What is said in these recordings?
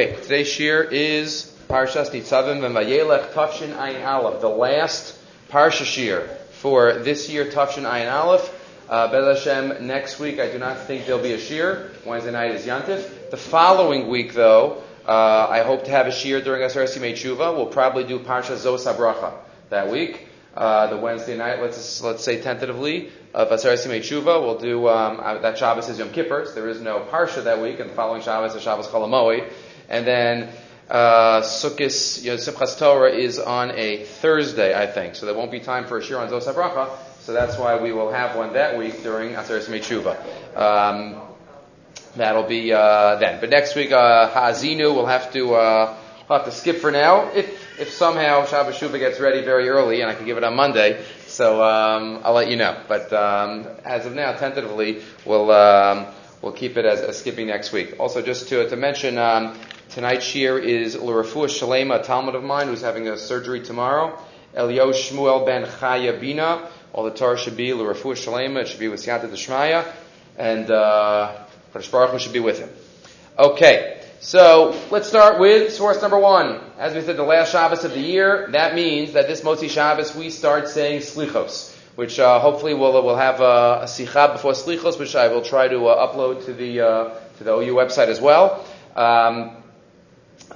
Okay, today's shir is Parshas Nitzavim and Vayelech Tafshin Ayin Aleph, the last Parsha shir for this year Tafshin Ayin Aleph. Uh, Bez Hashem, next week I do not think there'll be a shir. Wednesday night is Yantif. The following week, though, uh, I hope to have a shir during Asar Simei Tshuva. We'll probably do Parsha Zos Habracha that week. Uh, the Wednesday night, let's let's say tentatively, of Simei Tshuva. We'll do um, uh, that Shabbos is Yom Kippur. So there is no Parsha that week, and the following Shabbos is Shabbos Cholamoid. And then uh, Sukkot, you know, Simchas Torah is on a Thursday, I think. So there won't be time for a shir on Zos HaBracha. So that's why we will have one that week during Aseret Tshuva. Um, that'll be uh, then. But next week, uh, Ha'azinu, we'll have to uh, we'll have to skip for now. If if somehow Shabbos Shuvah gets ready very early and I can give it on Monday, so um, I'll let you know. But um, as of now, tentatively, we'll um, we'll keep it as, as, skipping next week. Also, just to to mention. Um, Tonight's shir is L'Rafua Shalema, a Talmud of mine who's having a surgery tomorrow. Elio Shmuel ben Chaya Bina. All the Torah should be L'Rafua Shalema. It should be with Siyata Deshmaya. And uh, Baruch should be with him. Okay. So let's start with source number one. As we said, the last Shabbos of the year. That means that this Motzi Shabbos we start saying Slichos, which uh, hopefully we'll we'll have a, a before Slichos, which I will try to uh, upload to the uh, to the OU website as well. Um,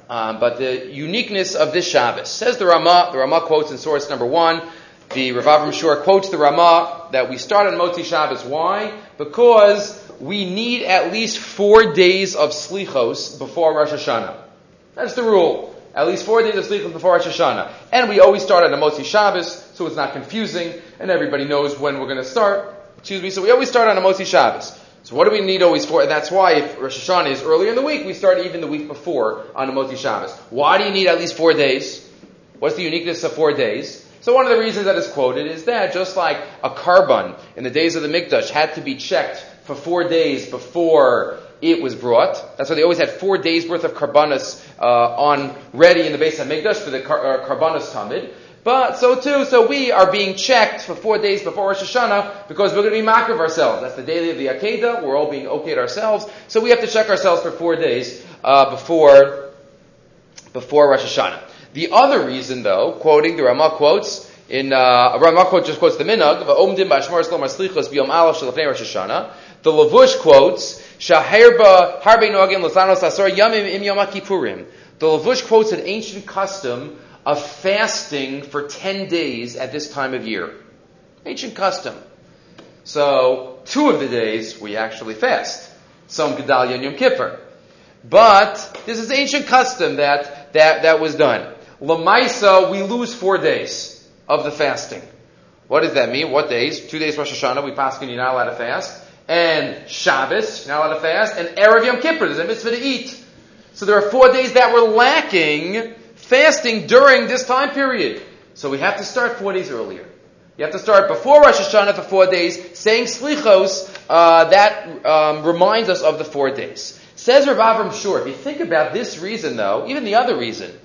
um, but the uniqueness of this Shabbos says the Rama. The Rama quotes in source number one. The Rav Avram Shor quotes the Rama that we start on Motzi Shabbos. Why? Because we need at least four days of slichos before Rosh Hashanah. That's the rule. At least four days of slichos before Rosh Hashanah. And we always start on a Motzi Shabbos, so it's not confusing, and everybody knows when we're going to start. Excuse me. So we always start on a Motzi Shabbos. So what do we need always for? And that's why if Rosh Hashanah is earlier in the week, we start even the week before on a Motzi Shabbos. Why do you need at least four days? What's the uniqueness of four days? So one of the reasons that is quoted is that just like a korban in the days of the Mikdash had to be checked for four days before it was brought. That's why they always had four days worth of korbanos uh, on ready in the base of Mikdash for the car- uh, tamid. But so too, so we are being checked for four days before Rosh Hashanah because we're going to be makriv ourselves. That's the daily of the Akedah. We're all being okayed ourselves. So we have to check ourselves for four days uh, before before Rosh Hashanah. The other reason, though, quoting the Ramah quotes in uh, Ramah quote just quotes the minhag. The Lavush quotes asor yamim im. The Lavush quotes an ancient custom of fasting for 10 days at this time of year. Ancient custom. So, two of the days we actually fast. Tzom Gedalia and Yom Kippur. But this is ancient custom that, that, that was done. Lamaisa, we lose four days of the fasting. What does that mean? What days? Two days Rosh Hashanah, we pass you're not allowed to fast. And Shabbos, you're not allowed to fast. And Erev Yom Kippur, there's a mitzvah to eat. So there are four days that were lacking fasting during this time period. So we have to start four days earlier. You have to start before Rosh Hashanah for four days, saying slichos. Uh, that um, reminds us of the four days. Says Rav Avram Shor. If you think about this reason, though, even the other reason.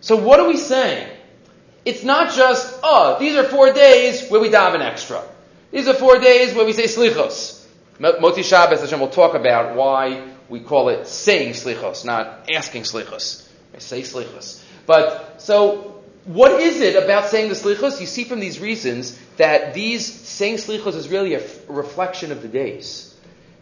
So what are we saying? It's not just oh, these are four days where we daven extra. These are four days where we say slichos. Moti Shabbos, Hashem will talk about why we call it saying slichos, not asking slichos. I say slichos. But, so, what is it about saying the slichos? You see from these reasons that these saying slichos is really a f- reflection of the days.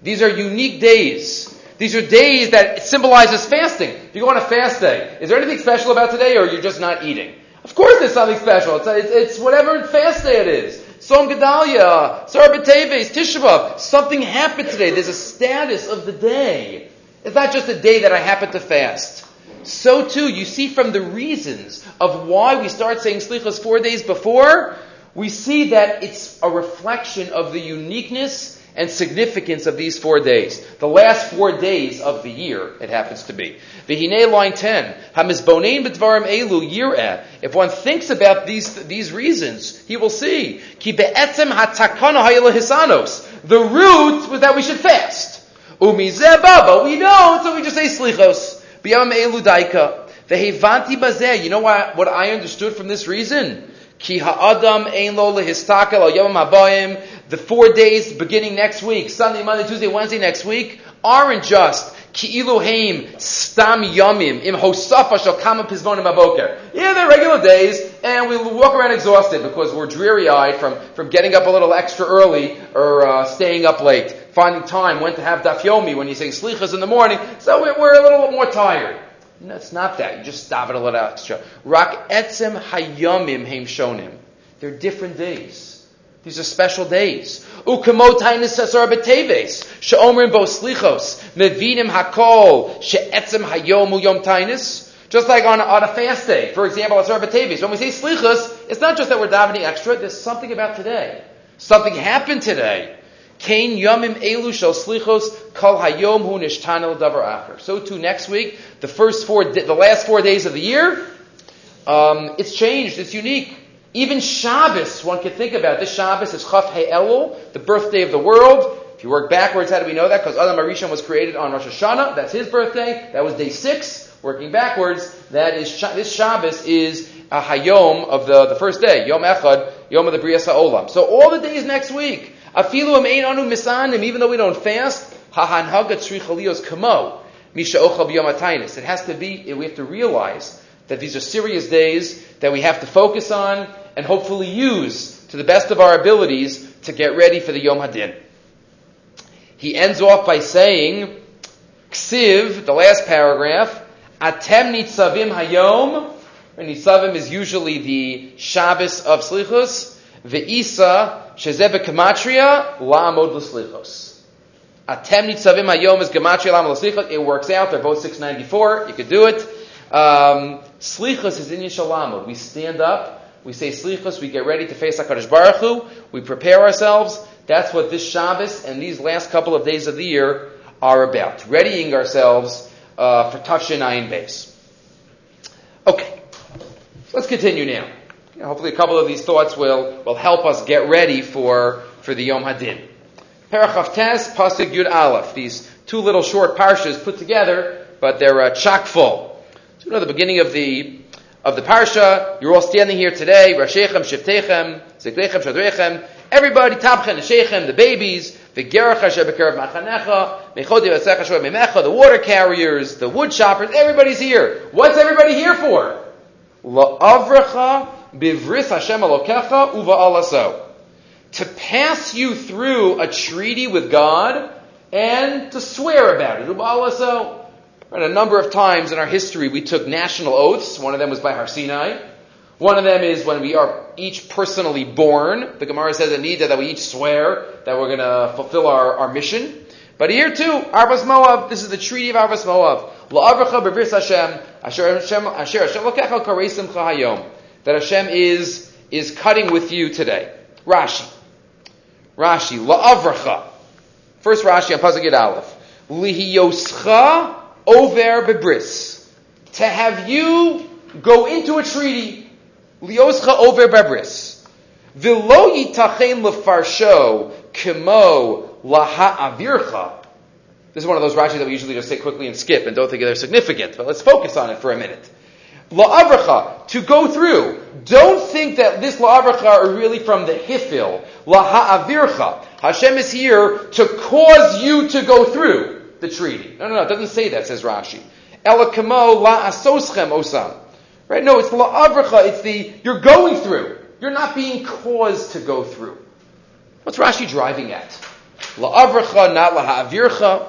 These are unique days. These are days that symbolizes fasting. If you go on a fast day, is there anything special about today or you're just not eating? Of course there's something special. It's, it's, it's whatever fast day it is. Tzom Gedalia, Sarbat Teves, Tisha Something happened today. There's a status of the day. It's not just a day that I happen to fast. So too, you see from the reasons of why we start saying slichos four days before, we see that it's a reflection of the uniqueness and significance of these four days. The last four days of the year, it happens to be. Vihine line 10. Hamizbonein b'dvarim elu yir'eh. If one thinks about these, these reasons, he will see. Ki be'etzem hatakana hisanos. The root was that we should fast. Umizeh we don't, so we just say slichos. Biyam eludaika. Vehevanti bazeh. You know what, what I understood from this reason? Ki ha'adam ein lo yom. The four days beginning next week, Sunday, Monday, Tuesday, Wednesday next week, aren't just Ki'ilu heim stam im hosafa kama pizvonim aboker. Yeah, they're regular days, and we walk around exhausted because we're dreary-eyed from, from getting up a little extra early or uh, staying up late, finding time when to have daf yomi when you say slichas in the morning. So we're, a little more tired. No, it's not that. You just stop it a little extra. Rak etzem hayamim heim shonim. They're different days. These are special days. Ukemot hainis asar beteves. She'omrim bo slichos. Mevinim hakol. She'etzem hayom tainis. Just like on, on a fast day, for example, asar beteves. When we say slichos, it's not just that we're davening extra. There's something about today. Something happened today. Kain yomim elu slichos kol hayom hu nishtanel davar acher. So too next week, the first four, the last four days of the year, um, it's changed. It's unique. Even Shabbos, one could think about. This Shabbos is Chaf Elul, the birthday of the world. If you work backwards, how do we know that? Because Adam Arishon was created on Rosh Hashanah. That's his birthday. That was day six. Working backwards, that is this Shabbos is a Hayom of the, the first day, Yom Echad, Yom of the Bria Olam. So all the days next week, Afilu Amein Anu Misanim, even though we don't fast, Hahan Hagat Shri Kamo, Misha Ochal B'Yom It has to be, eh, we have to realize that these are serious days that we have to focus on and hopefully use to the best of our abilities to get ready for the Yom Hadin. He ends off by saying, Ksiv, the last paragraph, Atem Nitzavim Hayom, and Nitzavim is usually the Shabbos of Slichus, Ve'isa Shezebe Kamatria, La'amod L'Slichos. Atem Nitzavim Hayom is Gematria La'amod L'Slichos. It works out, they're both 694, you could do it. Um, Slichus is in Yishalamud. We stand up, we say slichus, we get ready to face HaKadosh Baruch Hu, we prepare ourselves. That's what this Shabbos and these last couple of days of the year are about. Readying ourselves uh, for Tafshin Ayin Base. Okay, let's continue now. Hopefully a couple of these thoughts will, will help us get ready for, for the Yom Hadin. Parachav Pasuk Yud Aleph. These two little short parshas put together, but they're uh, chock full. So you know the beginning of the of the parsha. You're all standing here today. Rashechem, Shiftechem, Ziklechem, Shadrechem. Everybody, Tabchen, Shechem, the babies, the water carriers, the wood choppers. Everybody's here. What's everybody here for? La'avrecha bivris Hashem alaso. To pass you through a treaty with God and to swear about it. A number of times in our history we took national oaths. One of them was by Har Sinai. One of them is when we are each personally born. The Gemara says in that we each swear that we're going to fulfill our, our mission. But here too, Arvas Moab, this is the treaty of Arvas Moab. La'avracha Hashem, asher Hashem, asher Hashem. That Hashem is, is cutting with you today. Rashi. Rashi, la'avracha. First Rashi on Pasuk Aleph. Lihiyoscha over bebris. To have you go into a treaty, lioscha over bebris. V'lo yitachen lefarsho kemo laha'avircha. This is one of those Rashi that we usually just say quickly and skip and don't think they're significant, but let's focus on it for a minute. La'avracha, to go through. Don't think that this la'avracha are really from the hifil. Laha'avircha. Hashem is here to cause you to go through the treaty. No, no, no, it doesn't say that, says Rashi. Elakamo la asoschem osam. Right? No, it's la'avracha, it's the, you're going through. You're not being caused to go through. What's Rashi driving at? La'avracha, not la'avircha.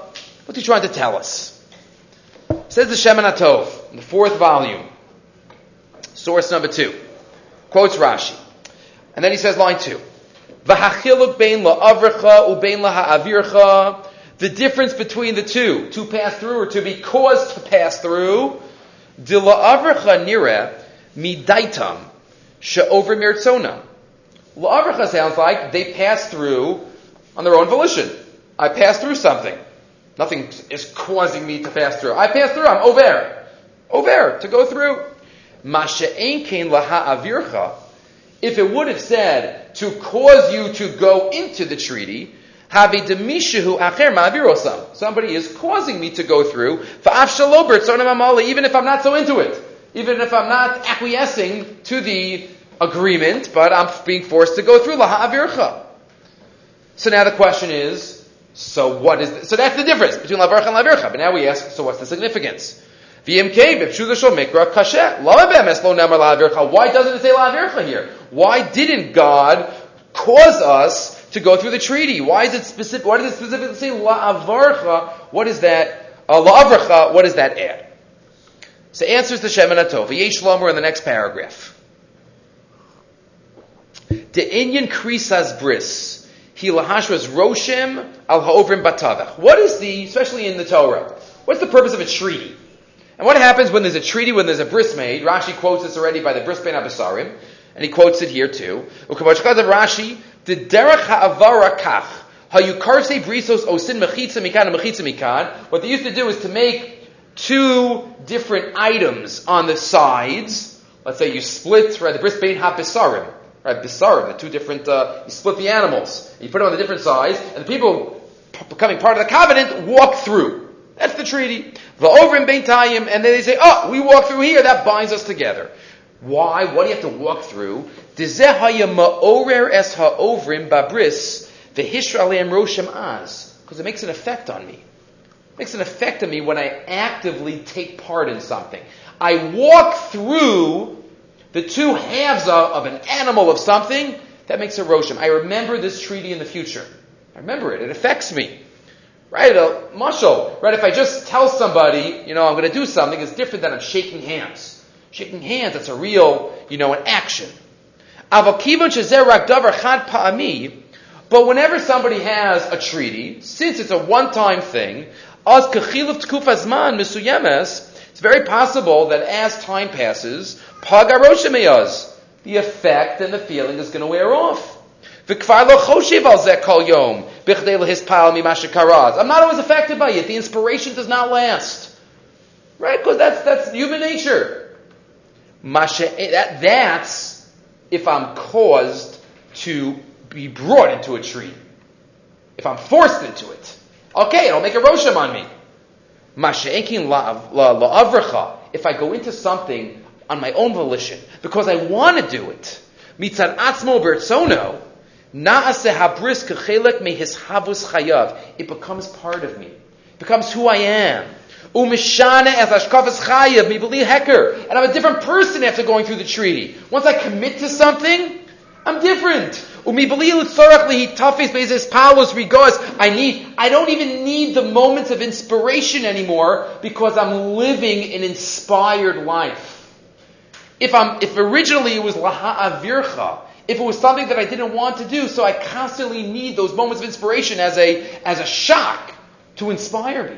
What's he trying to tell us? Says the Shemin HaTov, in the fourth volume, source number two, quotes Rashi. And then he says line two. The difference between the two, to pass through or to be caused to pass through, dila'avrecha nira midaitam she'over mirtzona. La'avrecha sounds like they pass through on their own volition. I pass through something. Nothing is causing me to pass through. I pass through. I'm over. Over. To go through. Masha'en kain laha avircha. If it would have said to cause you to go into the treaty, Somebody is causing me to go through. Even if I'm not so into it. Even if I'm not acquiescing to the agreement, but I'm being forced to go through. So now the question is, So what is the, so that's the difference between lavarcha and lavircha. But now we ask, so what's the significance? Why doesn't it say lavircha here? Why didn't God cause us to go through the treaty? Why is it specific? Why does it specifically say la'avarcha? What is that? Uh, what does that add? So answers the Shem Atov. Yesh Lomer in the next paragraph. The Inyan Krisas Bris. He lahashras Roshem al Ha'ovrim Batavach. What is the, especially in the Torah, what's the purpose of a treaty? And what happens when there's a treaty, when there's a bris made? Rashi quotes this already by the bris ben Abasarim, and he quotes it here too. Rashi, the derech ha'avara kach, ha'yukarse brisos osin mechitza mikan mechitza mikan. What they used to do is to make two different items on the sides. Let's say you split, right, the bris ben ha'besarim, right, besarim, the two different, uh, you split the animals, you put them on the different sides, and the people becoming part of the covenant walk through. That's the treaty. The over in Beintayim, and then they say, oh, we walk through here, that binds us together. Why? What do you have to walk through? babris. Because it makes an effect on me. It makes an effect on me when I actively take part in something. I walk through the two halves of, of an animal of something, that makes a roshem. I remember this treaty in the future. I remember it. It affects me. Right? A muscle. Right? If I just tell somebody, you know, I'm going to do something, it's different than I'm shaking hands. Shaking hands, that's a real, you know, an action. But whenever somebody has a treaty, since it's a one-time thing, it's very possible that as time passes, the effect and the feeling is going to wear off. I'm not always affected by it. The inspiration does not last. Right? Because that's, that's human nature. That, that's if I'm caused to be brought into a tree. If I'm forced into it. Okay, it'll make a rosham on me. If I go into something on my own volition, because I want to do it, mitzad atzmo bertsono, it becomes part of me. It becomes who I am. Umishana as Ashkafas Chayav, Mibali Hecker. And I'm a different person after going through the treaty. Once I commit to something, I'm different. I need, I don't even need the moments of inspiration anymore because I'm living an inspired life. If I'm, if originally it was laha avircha, if it was something that I didn't want to do, so I constantly need those moments of inspiration as a, as a shock to inspire me.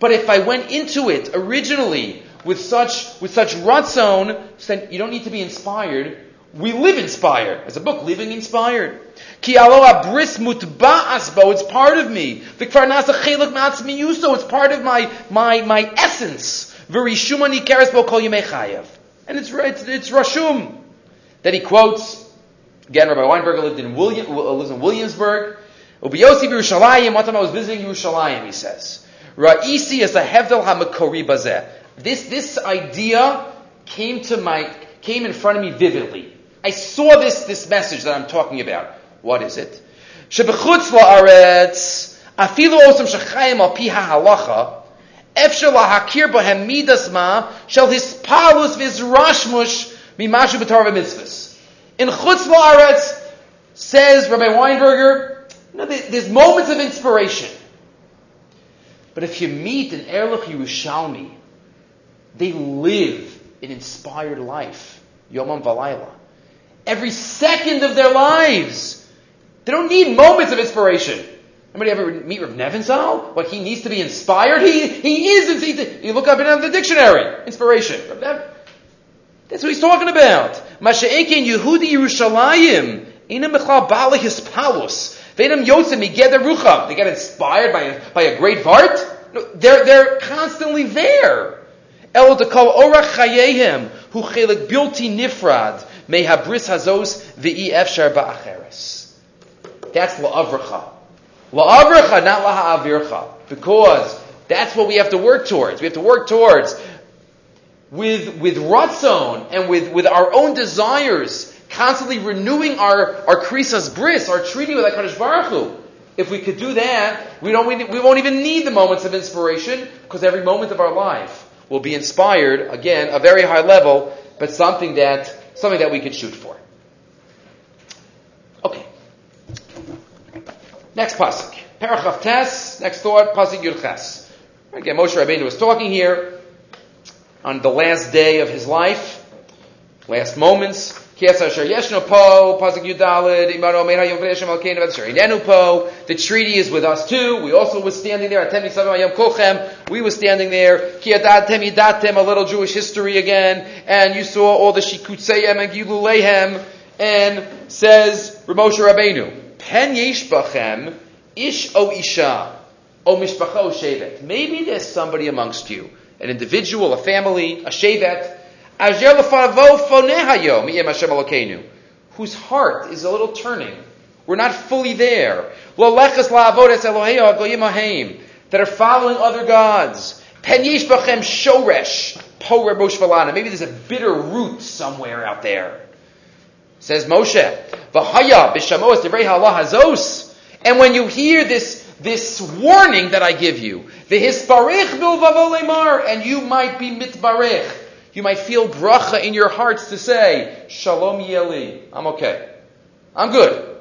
But if I went into it originally with such with such ratzon, you don't need to be inspired. We live inspired. As a book, living inspired. Ki bris mutba'asbo, it's part of me. Vikfar nasa chelak miyuso, it's part of my my my essence. Verishumani keresbo kol chayav. And it's it's it's rashum. Then he quotes again. Rabbi Weinberger lived in William, uh, lives in Williamsburg. Ubiyosi Yerushalayim. One time I was visiting Yerushalayim. He says. Ra'isi is a hevdel hamakori bazeh. This, this idea came to my, came in front of me vividly. I saw this, this message that I'm talking about. What is it? Shebechutz la'aretz, afilu osam shachayim al pi ha'halacha, efshel lahakir bohem midas ma, shel hispalus vizrashmush mimashu b'torah mitzvahs. In chutz la'aretz, says Rabbi Weinberger, you know, there's moments of inspiration. But if you meet an Erlich Yerushalmi, they live an inspired life. Yomam Valayla. Every second of their lives. They don't need moments of inspiration. Anybody ever meet Rav Nebenzahl? What he needs to be inspired? He, he is. You look up in the dictionary. Inspiration. That's what he's talking about. Masha'ekin Yehudi Yerushalayim. Ina mechlal bala hispalus. Ve'inam yotzim migeder rucham. They get inspired by a, by a great vart? No, they're, they're constantly there. El dekol orach chayehim, hu chelik bilti nifrad, me habris hazos ve'i efshar ba'acheres. That's la'avracha. La'avracha, not la'ha'avircha. Because that's what we have to work towards. We have to work towards with, with ratzon and with, with our own desires constantly renewing our, our krisas bris, our treaty with HaKadosh Baruch Hu. If we could do that, we, don't, we we won't even need the moments of inspiration because every moment of our life will be inspired, again, a very high level, but something that, something that we could shoot for. Okay. Next pasuk. Parachav next thought, pasuk Yudches. Again, Moshe Rabbeinu was talking here on the last day of his life, last moments. The treaty is with us too. We also were standing there. We were standing there. A little Jewish history again. And you saw all the Shikutseyem and Gilulehem. And says Ramosha Rabbeinu, Pen bachem ish o isha o mishpacha o. Maybe there's somebody amongst you, an individual, a family, a shevet, whose heart is a little turning. We're not fully there. That are following other gods. Maybe there's a bitter root somewhere out there. Says Moshe. And when you hear this, this warning that I give you, and you might be mitbarech, you might feel bracha in your hearts to say, Shalom Yeli, I'm okay. I'm good.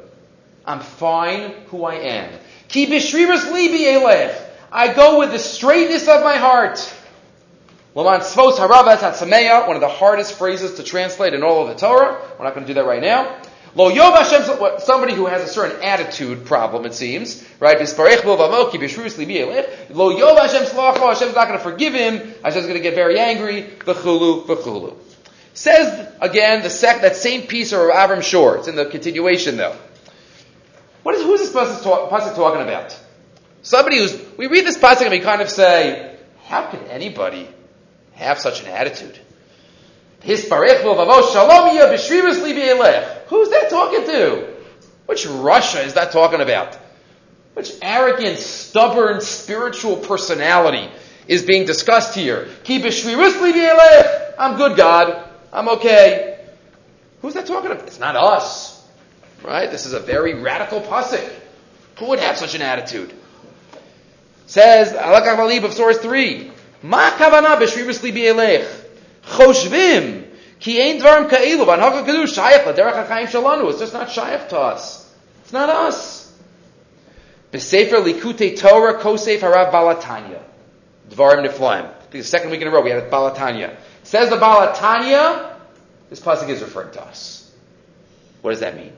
I'm fine who I am. Ki b'shriras libi elech. I go with the straightness of my heart. One of the hardest phrases to translate in all of the Torah. We're not going to do that right now. Lo Yov Hashem, somebody who has a certain attitude problem, it seems, right? Lo Yov Hashem slacho, Hashem's not going to forgive him, Hashem's going to get very angry, v'chulu, v'chulu. Says, again, the sec, that same piece of Avram Shor, it's in the continuation though. What is, who's this person talk, talking about? Somebody who's, we read this passage and we kind of say, how can anybody have such an attitude? Who's that talking to? Which Russia is that talking about? Which arrogant, stubborn, spiritual personality is being discussed here? I'm good, God. I'm okay. Who's that talking about? It's not us. Right? This is a very radical pasuk. Who would have such an attitude? Says, Alak of source 3. Ma kavana b'shrivis li Choshvim. Ki ein dvarim ka'ilu. Vanhoka kadu shayach l'derech ha'chaim shalanu. It's just not shayach to us. It's not us. B'sefer likute Torah kosef harav balatanya. Dvarim niflaim. The second week in a row we had balatanya. Says the balatanya, this pasuk is referring to us. What does that mean?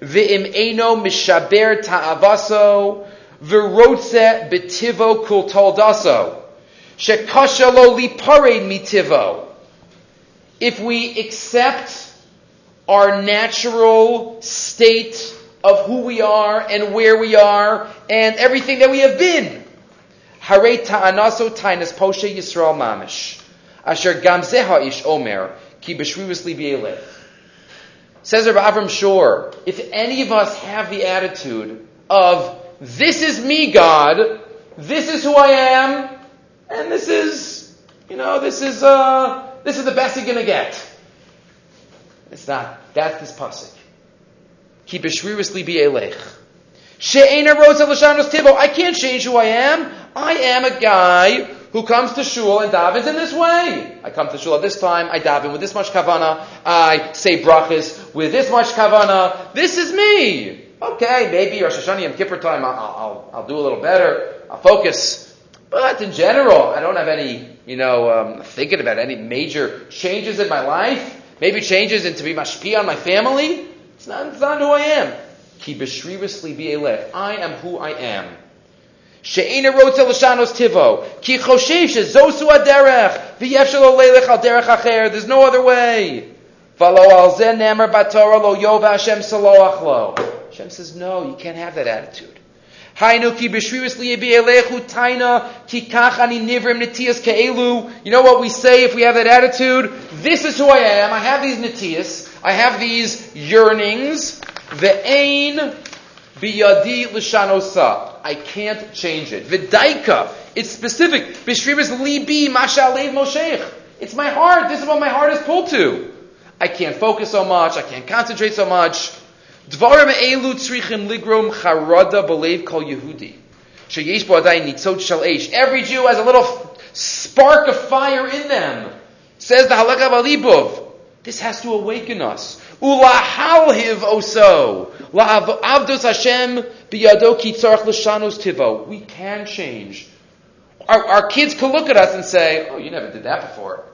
V'im eino mishaber ta'avaso v'rotze betivo kul toldaso. Mitivo. If we accept our natural state of who we are and where we are and everything that we have been. Hare ta'anaso tainas poshe Yisrael mamish. Asher gamzeha ish omer ki b'shrivis li Says Rabbi Avram Shor, if any of us have the attitude of, this is me, God, this is who I am, and this is, you know, this is, uh, this is the best you're gonna get. It's not. That's this pasuk. Keep b'shririsli bi'elech. She'ena rosa l'shanos tivo. I can't change who I am. I am a guy who comes to shul and davens in this way. I come to shul at this time. I daven with this much kavana. I say brachas with this much kavana. This is me. Okay, maybe Rosh Hashanah and Kippur time I'll, I'll, I'll do a little better. I'll focus but in general, I don't have any, you know, um, thinking about any major changes in my life. Maybe changes into be mashpi on my family. It's not, it's not who I am. Ki b'shrivusli bi'elech. I am who I am. She'ena rotze l'shanos tivo. Ki choshev shezosu aderech. V'yefshelo leilech al derech acher. There's no other way. V'lo al zen nemer batorah lo yov Hashem saloach lo. Hashem says, no, you can't have that attitude. Hainu ki b'shrius liyebi taina ki kach ani nivrim netias ke'elu. You know what we say if we have that attitude? This is who I am. I have these netias. I have these yearnings. Ve'ein biyadi l'shanosa. I can't change it. V'daika. It's specific. B'shrius libi mashalev mosheich. It's my heart. This is what my heart is pulled to. I can't focus so much. I can't concentrate so much. Dvarim elu tzrichim ligrom charada kol Yehudi. Sheyesh bo adayin nitzot eish. Every Jew has a little spark of fire in them. Says the Halakha Balibov. This has to awaken us. Oso. Hashem biyado kitzarch l'shanos tivo. We can change. Our, our kids can look at us and say, "Oh, you never did that before."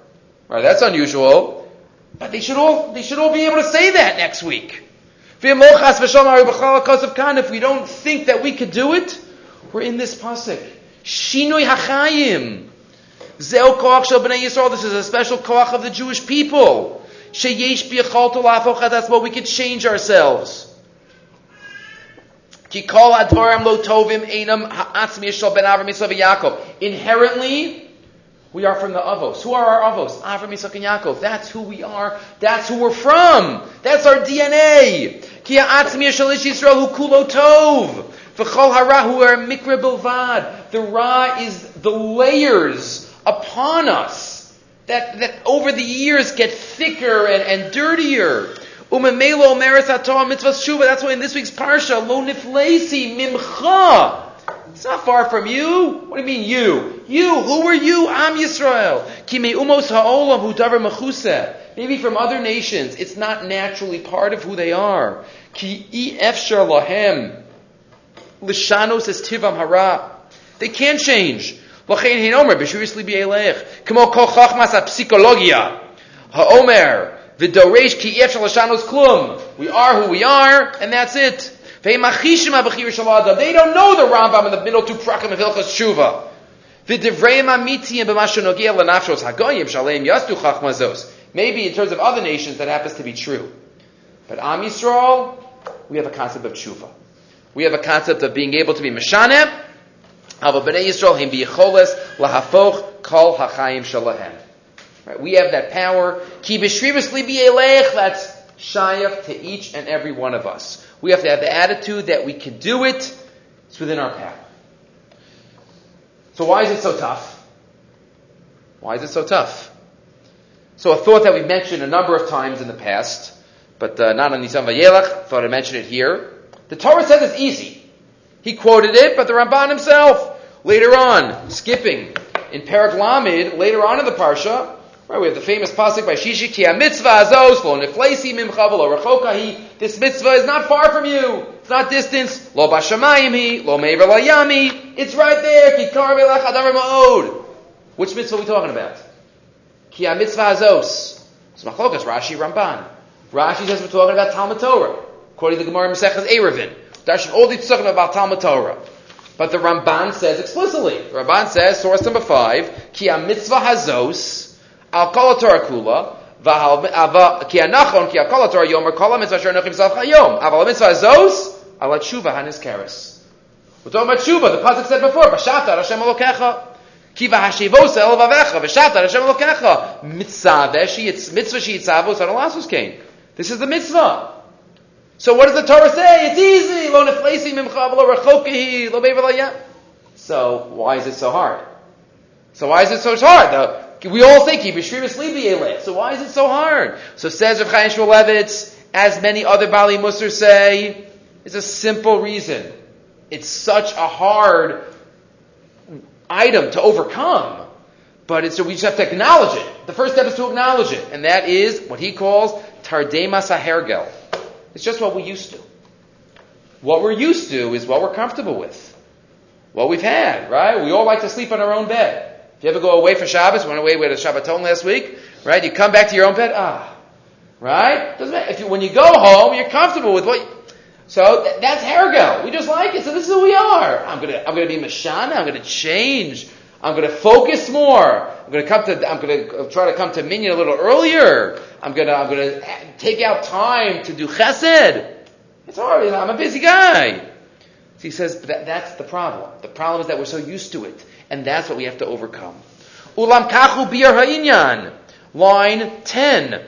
Right? That's unusual. But they should all they should all be able to say that next week. If we don't think that we could do it, we're in this pasuk. Shinoi hachayim. Zeo koach shel b'nei Yisrael. This is a special koach of the Jewish people. Sheyesh b'yachal lafochad. That's what we could change ourselves. Ki kol adoram lo tovim einam ha'atzmi yishal ben Avram Yisrael Yaakov. Inherently, we are from the Avos. Who are our Avos? Avram, Yitzchak, and Yaakov. That's who we are. That's who we're from. That's our DNA. Ki ha'atzmi yishal ish Yisrael hu kulo tov. V'chol hara hu er mikra bilvad. The ra is the layers upon us that, that over the years get thicker and, and dirtier. Umemelo meres mitzvah shuva. That's why in this week's parsha, lo niflesi mimcha. It's not far from you. What do you mean you? You, who are you? I'm Yisrael. Kimi umos ha'olam. Maybe from other nations. It's not naturally part of who they are. Ki. Lishanos hara. They can't change. Ha-psikologia. Ki lishanos klum. We are who we are, and that's it. They don't know the Rambam in the middle two prachim of yastu Tshuva. Maybe in terms of other nations that happens to be true. But Am Yisrael, we have a concept of tshuva. We have a concept of being able to be mishanem. Ava b'nei Yisrael him biyicholes lahafoch kol hachayim shalahem. We have that power. Ki b'shrivis li that's shayach to each and every one of us. We have to have the attitude that we can do it. It's within our power. So why is it so tough? Why is it so tough? So a thought that we've mentioned a number of times in the past, but uh, not on Nisan Vayelach, thought I'd mention it here. The Torah says it's easy. He quoted it, but the Ramban himself, later on, skipping in Perak Lamed, later on in the Parsha, right, we have the famous pasuk by Shishi, Ki mitzvah azos, lo neflesi mimcha lo rechokahi. This mitzvah is not far from you. It's not distance. Lo bashamayim lo mever yami. It's right there. Ki kar ma'od. Which mitzvah are we talking about? Ki mitzvah azos. It's machlokas, Rashi, Ramban. Rashi says we're talking about Talmud Torah, according to the Gemara Maseches Eruvin. Darshan all these talking about Talmud Torah. But the Ramban says explicitly. The Ramban says, source number five, Ki mitzvah hazos, al kol Torah kula, ki anachon, ki kol Torah yomer, kol mitzvah asher nochim salch hayom. Aval mitzvah hazos, al tshuva hanis keres. We're talking about tshuva. The pasuk said before, b'shata Hashem elokecha. Ki v'hashivos el vavecha, v'shata Hashem elokecha. Mitzvah, mitzvah she yitzavos, adolasus came. This is the mitzvah. So what does the Torah say? It's easy. Lo neflesi mimcha v'lo rechokihi lo So why is it so hard? So why is it so hard? The, we all think So why is it so hard? So says Rav Chaim Shmulevitz, as many other Bali Musar say, it's a simple reason. It's such a hard item to overcome. But it's, so we just have to acknowledge it. The first step is to acknowledge it. And that is what he calls tardema sahergel. It's just what we used to. What we're used to is what we're comfortable with. What we've had, right? We all like to sleep on our own bed. If you ever go away for Shabbos, went away with a Shabbaton last week, right? You come back to your own bed, ah, right? Doesn't matter. If you, when you go home, you're comfortable with what. You, so th- that's Hergo. We just like it. So this is who we are. I'm gonna, I'm gonna be Mashana. I'm gonna change. I'm going to focus more. I'm going to come to, I'm going to try to come to Minyan a little earlier. I'm going to, I'm going to take out time to do chesed. It's hard. I'm a busy guy. So he says that, that's the problem. The problem is that we're so used to it. And that's what we have to overcome. Ulam kachu biyar ha'inyan. Line 10.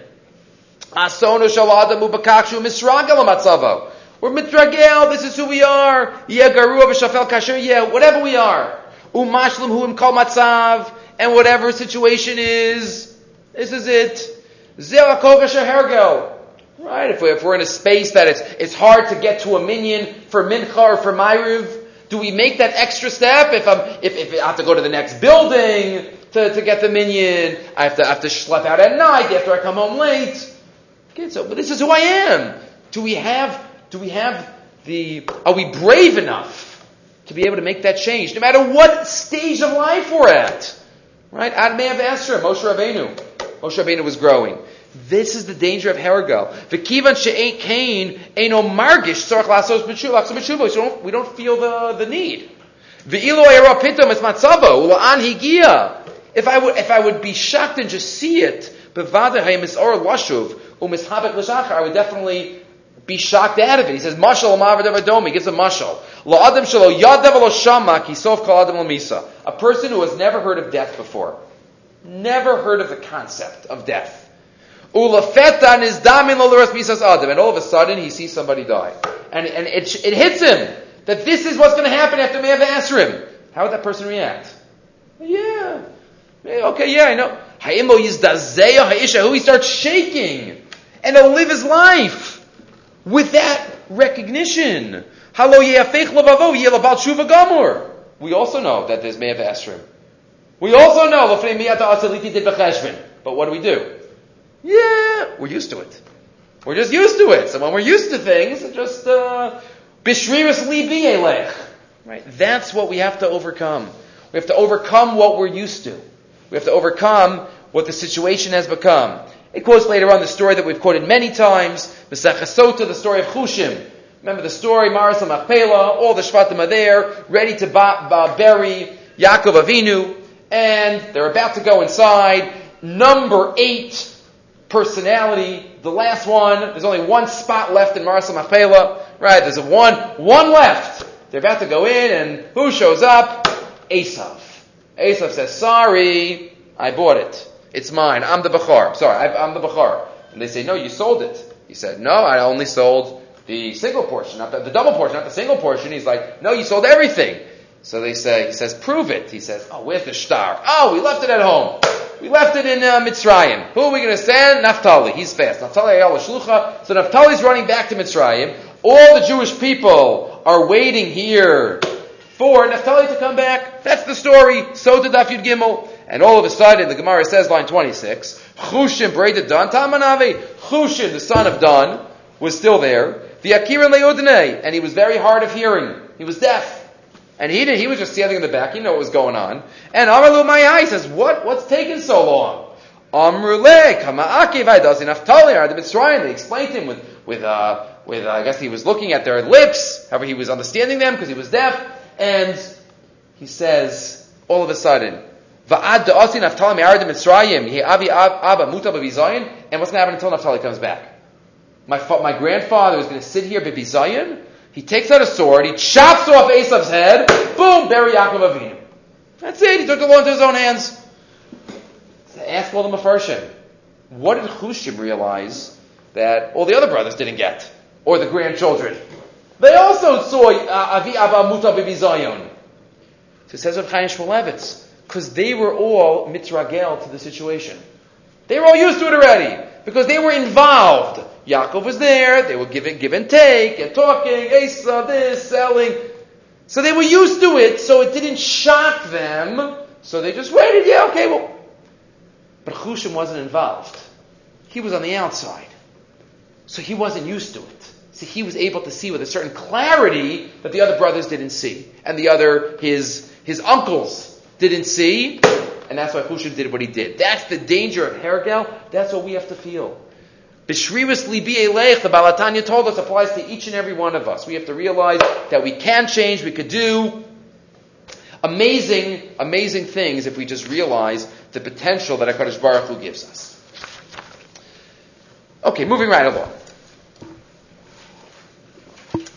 Asono shaladamu bakakshu misragel matzavo. We're mitragel. This is who we are. Yeah, garua b'shafel kasher. Yeah, whatever we are umashlim hu kol matzav, and whatever situation is, this is it. Zeh hergel. Right? If, we, we're in a space that it's, it's hard to get to a minion for mincha or for ma'ariv, do we make that extra step if I'm, if, if I have to go to the next building to, to get the minion? I have to, I have to schlep out at night after I come home late. Okay, so, but this is who I am. Do we have, do we have the, are we brave enough to be able to make that change, no matter what stage of life we're at? Right? Ad Me'av Esra, Moshe Rabbeinu. Moshe Rabbeinu was growing. This is the danger of Hergel. V'kivan ain't margish tzorach lasos b'tshuva. So we don't feel the, the need. V'ilo era pitom es matzavo, ula'an higia. If I would, if I would be shocked and just see it, bevada hayim or lashuv, umishabek l'shachar, I would definitely be shocked out of it. He says, Mashal Mavadav Adom, he gives a mashal. La'adim shalo yadav lo shama kisof kol adam misa. A person who has never heard of death before. Never heard of the concept of death. Ulafetan is damin loleras misas adam. And all of a sudden he sees somebody die. And, and it, it hits him that this is what's going to happen after Me'av Asrim. How would that person react? Yeah. Okay, yeah, I know. Ha'imo yizdazeya ha'isha, who he starts shaking. And he'll live his life with that recognition. We also know that there's Me'av Esrim. We also know But what do we do? Yeah, we're used to it. We're just used to it. So when we're used to things, just uh, Right? That's what we have to overcome. We have to overcome what we're used to. We have to overcome what the situation has become. It quotes later on the story that we've quoted many times, Sota, the story of Chushim. Remember the story, Maris Machpelah, all the Shvatim are there, ready to ba- ba- bury Yaakov Avinu, and they're about to go inside. Number eight personality, the last one, there's only one spot left in Maris Machpelah, right? There's a one, one left. They're about to go in, and who shows up? Esav. Esav says, sorry, I bought it. It's mine. I'm the Bachar. Sorry, I, am the Bachar. And they say, no, you sold it. He said, no, I only sold the single portion, not the, the double portion, not the single portion. He's like, no, you sold everything. So they say, he says, prove it. He says, oh, where's the star? Oh, we left it at home. We left it in uh, Mitzrayim. Who are we going to send? Naphtali. He's fast. Naphtali ayal shlucha. So Naphtali's running back to Mitzrayim. All the Jewish people are waiting here for Naphtali to come back. That's the story. So did Daf Yud Gimel. And all of a sudden, the Gemara says, line 26, Chushim braided Dan, Tamanave, Chushim, the son of Don, was still there. The Akiran Leodene, and he was very hard of hearing. He was deaf. And he did, he was just standing in the back, he knew what was going on. And Amalu Mayai says, what, what's taking so long? Amrule, Kama Akivai does enough Talir, the Mitzrayim, they explained to him with, with, uh, with, uh, I guess he was looking at their lips, however he was understanding them because he was deaf, and he says, all of a sudden, Va'ad da'asi Naphtali me'arid Mitzrayim, he avi abba muta b'bizayin, and what's going to happen until Naphtali comes back? My, my grandfather is going to sit here b'bizayin, he takes out a sword, he chops off Esav's head, boom, bury Yaakov Avinu. That's it, he took the law into his own hands. So ask all the Mefarshim, what did Chushim realize that all the other brothers didn't get? Or the grandchildren? They also saw uh, Avi Abba Muta. So it says of Chaim Shmulevitz, because they were all mitragel to the situation. They were all used to it already because they were involved. Yaakov was there. They were giving give and take and talking. Asa, this selling. So they were used to it. So it didn't shock them. So they just waited. Yeah, okay, well. But Chushim wasn't involved. He was on the outside. So he wasn't used to it. So he was able to see with a certain clarity that the other brothers didn't see. And the other, his, his uncles didn't see, and that's why Hushim did what he did. That's the danger of Hergel. That's what we have to feel. B'shrivis libi eleich, the Balatanya told us, applies to each and every one of us. We have to realize that we can change, we could do amazing, amazing things if we just realize the potential that HaKadosh Baruch Hu gives us. Okay, moving right along.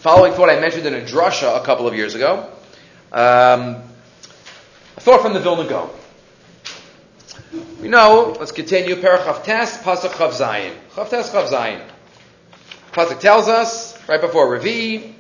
Following what I mentioned in a drasha a couple of years ago, um, a thought from the Vilna Gaon. We know, let's continue, Parachav Tes, Pasuk Chav Zayin. Chav Tes, Chav Zayin. Pasuk tells us, right before Revi,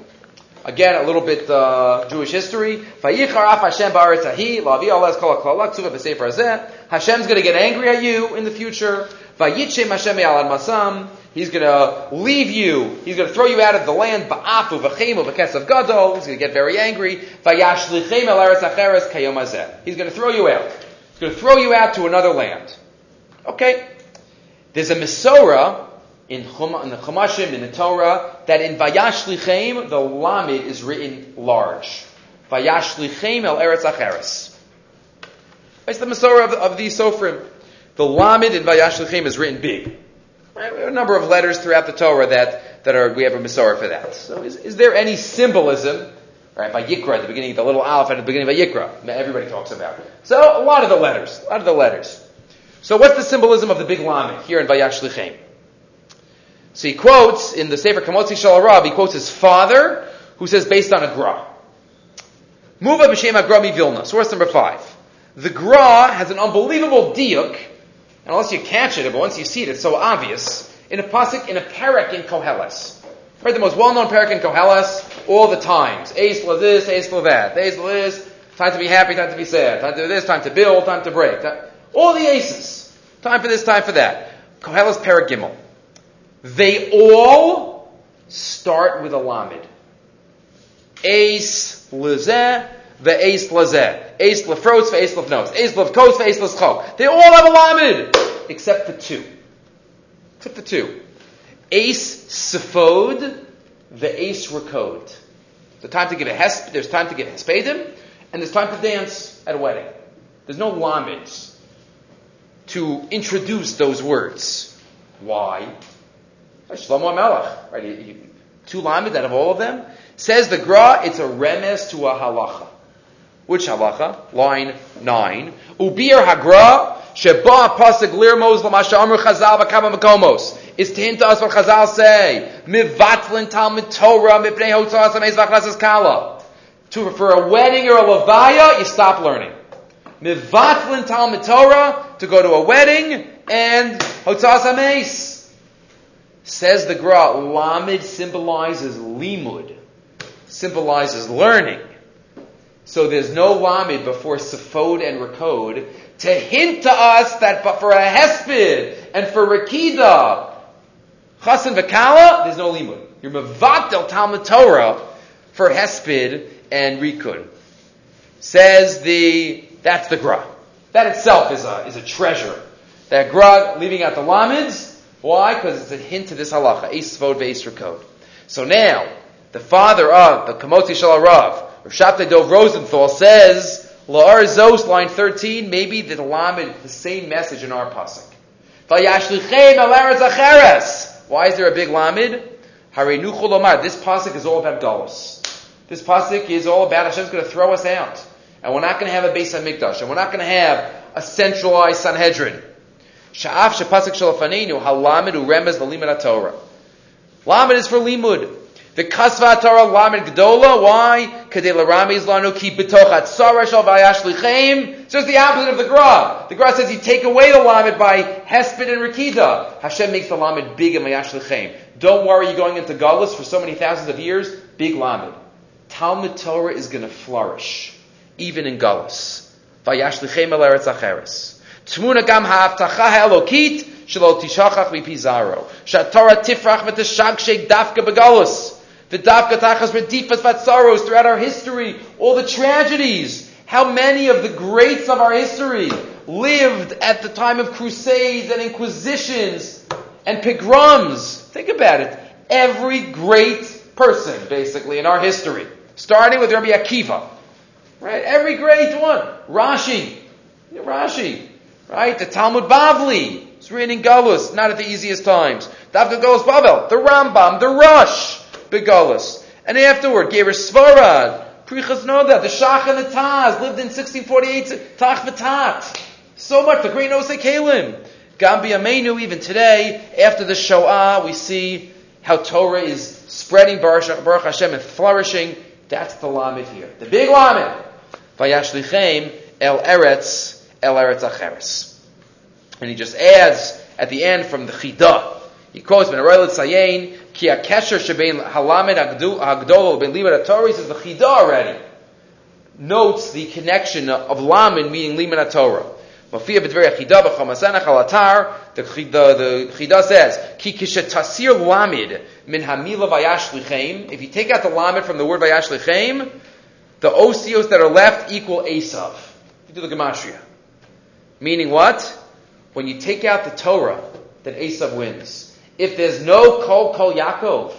again, a little bit uh, Jewish history. Vayichar af Hashem ba'aretz ahi, la'avi alaz kol ha'klal ksuva b'sefer hazeh. Hashem's going to get angry at you in the future. Vayitchem Hashem al masam. He's going to leave you. He's going to throw you out of the land. Ba'afu v'chemu v'kesav gadol. He's going to get very angry. Vayashlichem el eretz acheres kayom He's going to throw you out. Going to throw you out to another land. Okay. There's a Masorah in, Chum, in the Chumashim, in the Torah, that in Vayashlichem, the Lamed is written large. Vayashlichem el eretz acheres. It's the Masorah of, of these Sofrim. The Lamed in Vayashlichem is written big. Right? a number of letters throughout the Torah that, that are, we have a Masorah for that. So is, is there any symbolism, right, by Yikra at the beginning, the little Aleph at the beginning of Yikra, everybody talks about. So a lot of the letters, a lot of the letters. So what's the symbolism of the big Lamed here in Vayashlichem? So he quotes in the Sefer Kamotzi Shal he quotes his father, who says based on a Gra. Muva b'shem Agra Vilna, source number five. The Gra has an unbelievable diuk, and unless you catch it, but once you see it, it's so obvious, in a pasuk, in a parak in Koheles. Right, the most well-known parak in Koheles, all the times. Ace la this, ace la that. Ace la this, time to be happy, time to be sad. Time to do this, time to build, time to break. all the aces. Time for this, time for that. Koheles parak gimel. They all start with a lamed. Ace lezeh, the ace lezeh. Ace lefrots, the ace lefnos. Ace lefkos, ace leschok. They all have a lamed, except for two. Except for two. Ace sephod, the ace rakod. The time to give a hesp, there's time to give hespedim, and there's time to dance at a wedding. There's no lameds to introduce those words. Why? Shlomo right? He, he, two lamed out of all of them. Says the Gra, it's a remes to a halacha. Which halacha? Line nine. Ubir hagra sheba pasuk lirmos l'masha amr chazal makomos. Is to hint to us what Chazal say. Mivatlin talmud Torah mipnei hotzas amez v'achlasas kala. To, for a wedding or a levaya, you stop learning. Mivatlin talmud Torah to go to a wedding and hotzas amez. Says the Gra, Lamed symbolizes limud, symbolizes learning. So there's no Lamed before Sephod and Rakod to hint to us that but for a Hesped and for Rakida, Chasan Vakala, there's no limud. You're Mavatel Talmud Torah for Hesped and Rikud. Says the, that's the Gra. That itself is a, is a treasure. That Gra, leaving out the lamids. why? Because it's a hint to this halacha, Eis Svod Ve'Isra code. So now, the father of the Kamoti Shal Rav, Shabtai Dov Rosenthal says, La'ar Zos, line 13, maybe the Lamed, the same message in our pasuk. Why is there a big Lamed? This pasuk is all about Galus. This pasuk is all about Hashem's going to throw us out. And we're not going to have a Beis HaMikdash. And we're not going to have a centralized Sanhedrin. Sha'af shepasik shalafaninu halamed uremez l'limud Torah. Lamed is for limud. The kasva Torah lamed gdola. Why? Kadei l'ramiz lanu ki betoch atzara shal vayash lichem. It's the opposite of the Gra. The Gra says you take away the lamed by hesped and rikida. Hashem makes the lamed big and vayash lichem. Don't worry, you're going into Galus for so many thousands of years. Big lamed. Talmud Torah is going to flourish, even in Galus. Vayash lichem el eretz acheres. Tmuna gam ha'avtacha ha'elokit shelo tishachach mipizaro. Shatorah tifrach v'teshagshek dafka begalus. The dafka tachas redifas vatsaros throughout our history. All the tragedies. How many of the greats of our history lived at the time of crusades and inquisitions and pogroms? Think about it. Every great person, basically, in our history. Starting with Rabbi Akiva. Right? Every great one. Rashi. Rashi. Right? The Talmud Bavli. It's written in Galus, not at the easiest times. Davka Galus Bavel, the Rambam, the Rosh, Begalus. And afterward, Geber Svarad, Prichas Noda, the Shach and the Taz, lived in 1648, Tach. So much, the great Nosei Kalim. Gambi Amenu, even today, after the Shoah, we see how Torah is spreading Baruch Hashem and flourishing. That's the Lamed here. The big Lamed. Vayashlichem El Eretz El Eretz Acheres. And he just adds at the end from the Chida. He quotes Ben Aroyel Tzayin, Ki Akesher Shebein Halamed Hagdol Ben Limud Torah. is the Chida already notes the connection of Lamed meaning Limud Torah. Mafia b'dvei Chida b'chamasanach al atar. The Chida, says, Ki kishetasir lamid min hamila vayashlichem. If you take out the lamid from the word vayash lichem, the osios that are left equal Esav. You do the gematria. Meaning what? When you take out the Torah, then Esav wins. If there's no Kol Kol Yaakov,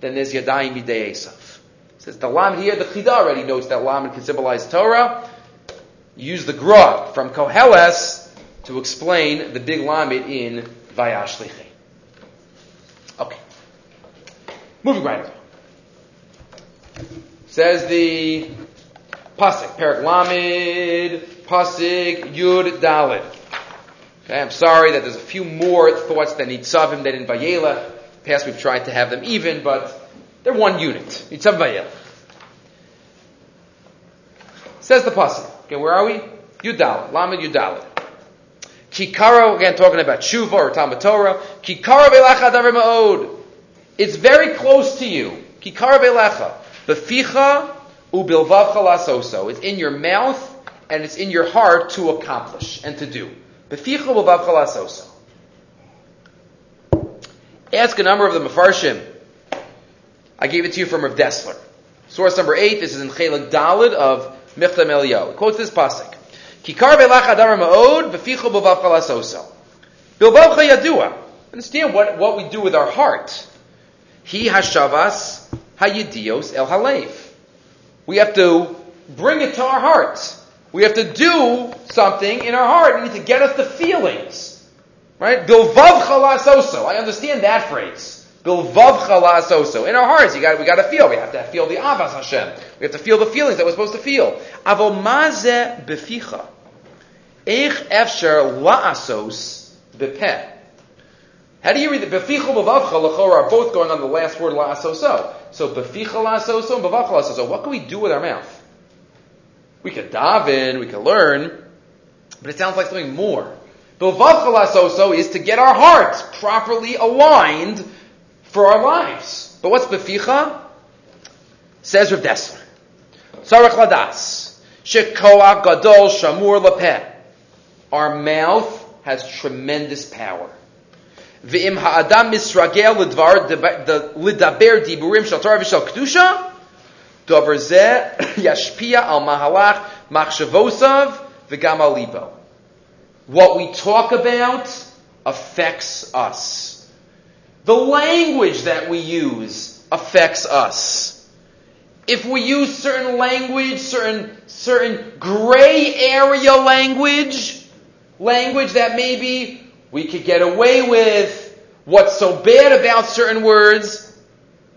then there's Yadayim Midei Esav. says the lam here, the Chida already knows that lam can symbolize Torah. Use the Gra from Koheles to explain the big lamed in Vayash Okay. Moving right along. Says the Pasik, Perak Lamed, Pasik, Yud, Dalid. Okay, I'm sorry that there's a few more thoughts that Nitzavim than in Vayela. Past we've tried to have them even, but they're one unit. Nitzav Vayela. Says the Pasuk. Okay, where are we? Yudal. Lamed Yudal. Kikaro, again talking about Shuva or Talmud Torah. Kikaro Belecha Davar Ma'od. It's very close to you. Kikaro Belecha. Beficha ubilvavcha lasoso. It's in your mouth and it's in your heart to accomplish and to do. Ask a number of the Mefarshim. I gave it to you from Rav Dessler. Source number eight, this is in Chelik Dalid of Michtav MeEliyahu. Quotes this pasuk. Kikar velach adar ma'od b'ficha b'vavcha lasoso. Bilvavcha yadua. Understand what, what we do with our heart. He hashavas hayidios el halev. We have to bring it to our heart. We have to do something in our heart. We need to get us the feelings. Right? Bilvav chalasoso. I understand that phrase. Bilvav chalasoso. In our hearts, you got, we got to feel. We have to feel the avas Hashem. We have to feel the feelings that we're supposed to feel. Avomaze beficha. Eich efsher la'asos bepeh. How do you read the beficha b'vavcha lachor are both going on the last word la'asoso. So beficha la'asoso and b'vavcha la'asoso. What can we do with our mouth? We could daven, we could learn, but it sounds like something more. La'asoso is to get our hearts properly aligned for our lives. But what's beficha? Says Rav Dessler. Sarach ladas. Shekoach gadol shamur lepeh. Our mouth has tremendous power. V'im ha'adam misragel l'daber diburim shel Torah v'shel kedusha What we talk about affects us. The language that we use affects us. If we use certain language, certain, certain gray area language, language that maybe we could get away with, what's so bad about certain words,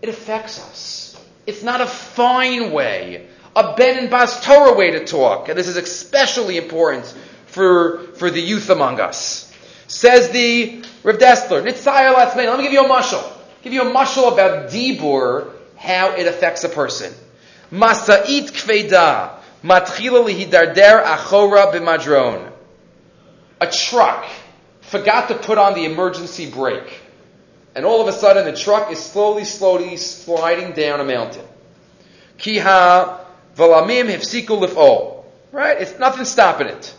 it affects us. It's not a fine way, a Ben and Bas Torah way to talk. And this is especially important for, for the youth among us. Says the Rav Dessler, Nitzayah Latzmein. Let me give you a mushal. Give you a mushal about Dibur, how it affects a person. Masa'it kveda, matchila lihidarder achora b'madron. A truck forgot to put on the emergency brake. And all of a sudden the truck is slowly, slowly sliding down a mountain. Kiha hifsiku lif'ol. Right? It's nothing stopping it.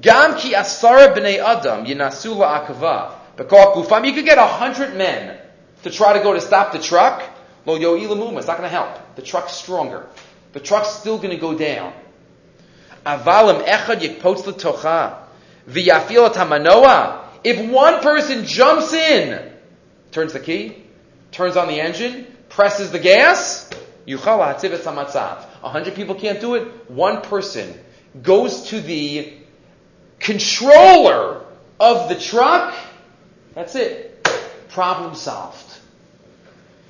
Gam ki asara b'nei adam yinasu la'akava. You could get a hundred men to try to go to stop the truck. Lo yo'ilamuma. It's not going to help. The truck's stronger. The truck's still going to go down. Avalim echad yikpots l'tocha. V'yafil. If one person jumps in, turns the key, turns on the engine, presses the gas, yuchal hamatzav. A hundred people can't do it. One person goes to the controller of the truck. That's it. Problem solved.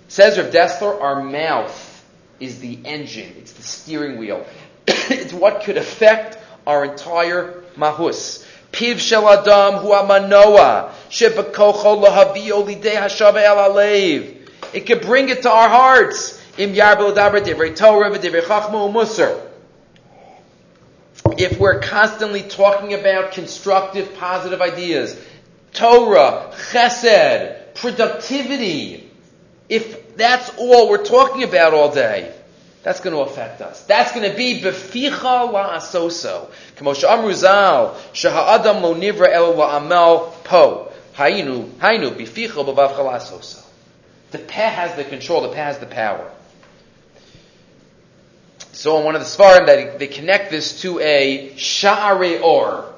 Says Rav Dessler, our mouth is the engine. It's the steering wheel. it's what could affect our entire mahus. Piv shel adam hu amanoa shebekocho hashava el alev. It could bring it to our hearts. Im divrei Torah v'divrei chachma u'musar if we're constantly talking about constructive, positive ideas, Torah, chesed, productivity, if that's all we're talking about all day, that's going to affect us. That's going to be beficha la'asoso. K'mosha amruzal, shaha'adam lo nivra el la'amel po. Hainu, hainu, beficha b'vavcha la'asoso. The peh has the control, the peh has the power. So in one of the Svarim, that they connect this to a Sha'are Or.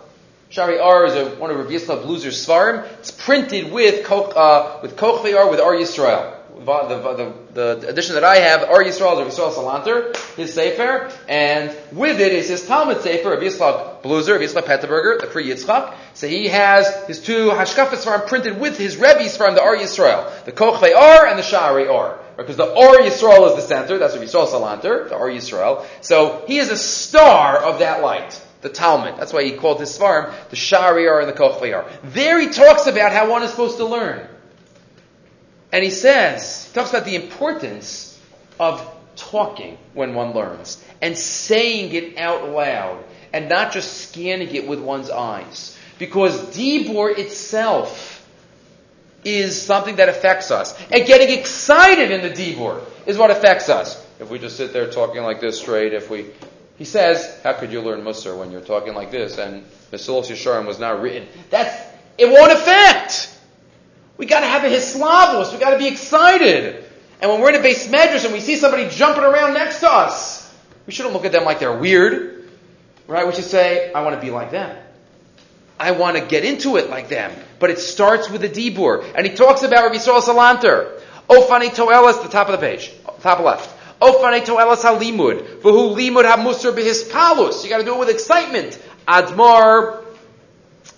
Sha'are Or is a, one of Rav Yislav Blazer's Svarim. It's printed with Koch, uh, with Or, with Or Yisrael. The, the, the, edition that I have, Or Yisrael is Rav Yisrael Salanter, his Sefer, and with it is his Talmud Sefer, Rav Yislav Blazer, Rav Yislav Peterburger, the pre Yitzchak. So he has his two Hashkafas Svarim printed with his Rebbe's from the Or Yisrael, the Kochvei Or and the Sha'are Or. Because the Or Yisrael is the center, that's what Yisrael Salanter, the Or Yisrael. So he is a star of that light, the Talmud. That's why he called his farm the Sha'ar and the Kochvei Or. There he talks about how one is supposed to learn. And he says, he talks about the importance of talking when one learns and saying it out loud and not just scanning it with one's eyes. Because Dibor itself is something that affects us. And getting excited in the Dibur is what affects us. If we just sit there talking like this straight, if we, he says, how could you learn Musar when you're talking like this? And Mesilos Yesharim was not written. That's, it won't affect. We gotta have a Hislavos. We gotta be excited. And when we're in a base medrash and we see somebody jumping around next to us, we shouldn't look at them like they're weird. Right? We should say, I want to be like them. I want to get into it like them. But it starts with a dibur. And he talks about Rabbi Yisrael Salanter. Ofane Toelas, the top of the page. Top left. Ofane Toelas halimud. V'hu limud ha-musar b'his palus. You gotta do it with excitement. Admar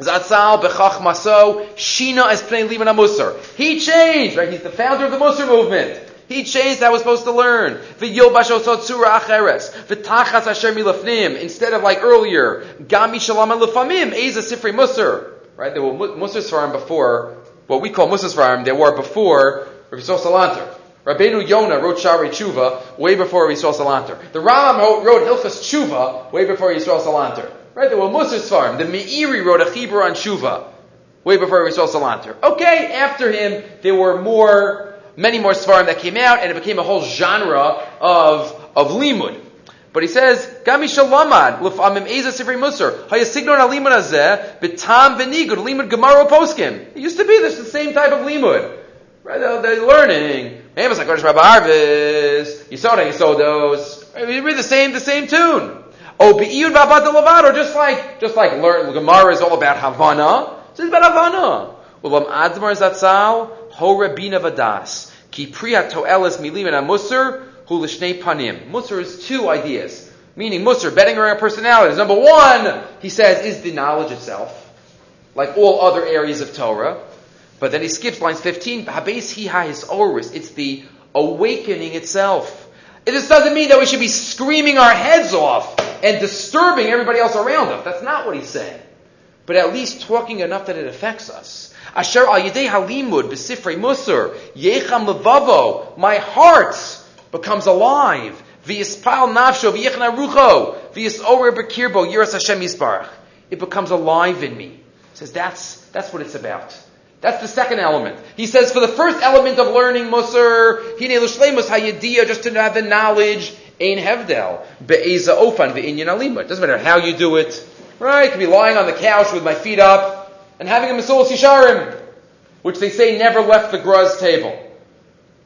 Zatzal b'chach maso. Shina es pnei liman ha-musar. He changed, right? He's the founder of the Musar movement. He changed how we're supposed to learn. V'yobash tzura acheres. V'tachas asher. Instead of like earlier, gami shalama lefamim. Eza sifrei musar. Right? There were musar svarim before, what we call musar svarim, there were before Rav Yisrael Salanter. Rabbeinu Yonah wrote Shari Tshuva way before Yisrael Salanter. The Rambam wrote Hilchas Tshuva way before Yisrael Salanter. Right? There were musar svarim. The Meiri wrote a Chibur on Tshuva way before Yisrael Salanter. Okay, after him, there were more many more Svarim that came out, and it became a whole genre of, of limud. But he says, Gami shalamad, lefamim eza sifrei musar, hayasignon alimud azeh, betam benigud, limud gemara poskim. It used to be this the same type of limud. Right, they're, they're learning. Amos like Kodesh Rabbi Arvis, Yisoda Yisodos. We read the same, the same tune. Oh, be'iyud babat or just like, just like learn, Gemara is all about Havana. So it's about Havana. Ulam admar zatzal, ho rabina vadas. Ki priya toelis milimin musar hu l'shnei panim. Musar is two ideas. Meaning musar, betting around personalities. Number one, he says, is the knowledge itself. Like all other areas of Torah. But then he skips lines 15. Habes hi his oris. It's the awakening itself. It just doesn't mean that we should be screaming our heads off and disturbing everybody else around us. That's not what he's saying. But at least talking enough that it affects us. Asher al yedei halimud b'sifrei musar yecham levavo. My heart becomes alive. V'yispal nafsho v'yechna rucho v'yisorer b'kirbo yiras Hashem yisbarach. It becomes alive in me. He says that's that's what it's about. That's the second element. He says for the first element of learning Moser, hine l'shleimus hayediyah, just to have the knowledge, ein hevdel, be'eza ofan ve'inyan alima. It doesn't matter how you do it. Right? I could be lying on the couch with my feet up, and having a Mesilas Yesharim, which they say never left the Gra's table.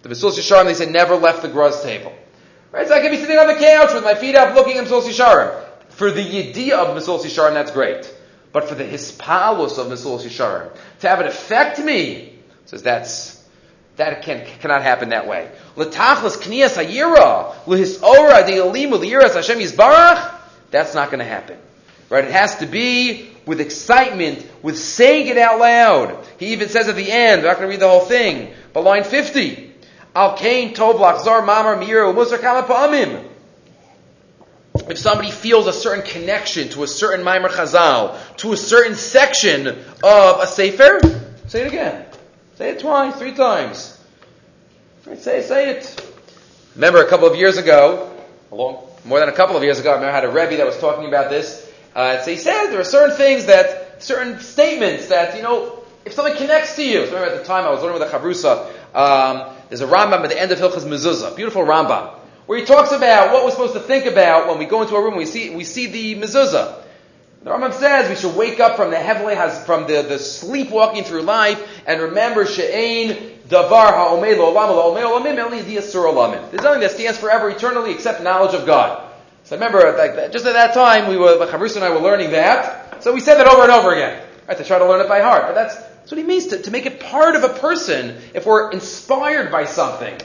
The Mesilas Yesharim, they say never left the Gra's table. Right? So I could be sitting on the couch with my feet up looking at Mesilas Yesharim. For the Yediyah of Mesilas Yesharim, that's great. But for the Hispalos of Mesilas Yesharim, to have it affect me, says that's, that can, cannot happen that way. L'tachlas kniyas hayira, l'hisora de'alimu l'yiras Hashem yizbarach, that's not going to happen. Right? It has to be with excitement, with saying it out loud. He even says at the end, I'm not going to read the whole thing, but line 50, Al Kain Tov Lachzar Mamar Mir Musar Kama If somebody feels a certain connection to a certain Maimer Chazal, to a certain section of a Sefer, say it again. Say it twice, three times. Say, say it. Remember a couple of years ago, long, more than a couple of years ago, I remember I had a Rebbe that was talking about this. Uh, so he says there are certain things that, certain statements that, you know, if something connects to you. So remember at the time I was learning with a Chavrusa, um, there's a Rambam at the end of Hilchas Mezuzah, beautiful Rambam, where he talks about what we're supposed to think about when we go into a room. We see we see the mezuzah. The Rambam says we should wake up from the heavily has from the, the sleepwalking through life and remember she'ain davar ha'omei lo'olam lo'omei olamim eli diyasur olamim. There's nothing that stands forever eternally except knowledge of God. So I remember like, just at that time we were Chavrus and I were learning that. So we said that over and over again. Right, to try to learn it by heart. But that's, that's what he means to, to make it part of a person if we're inspired by something.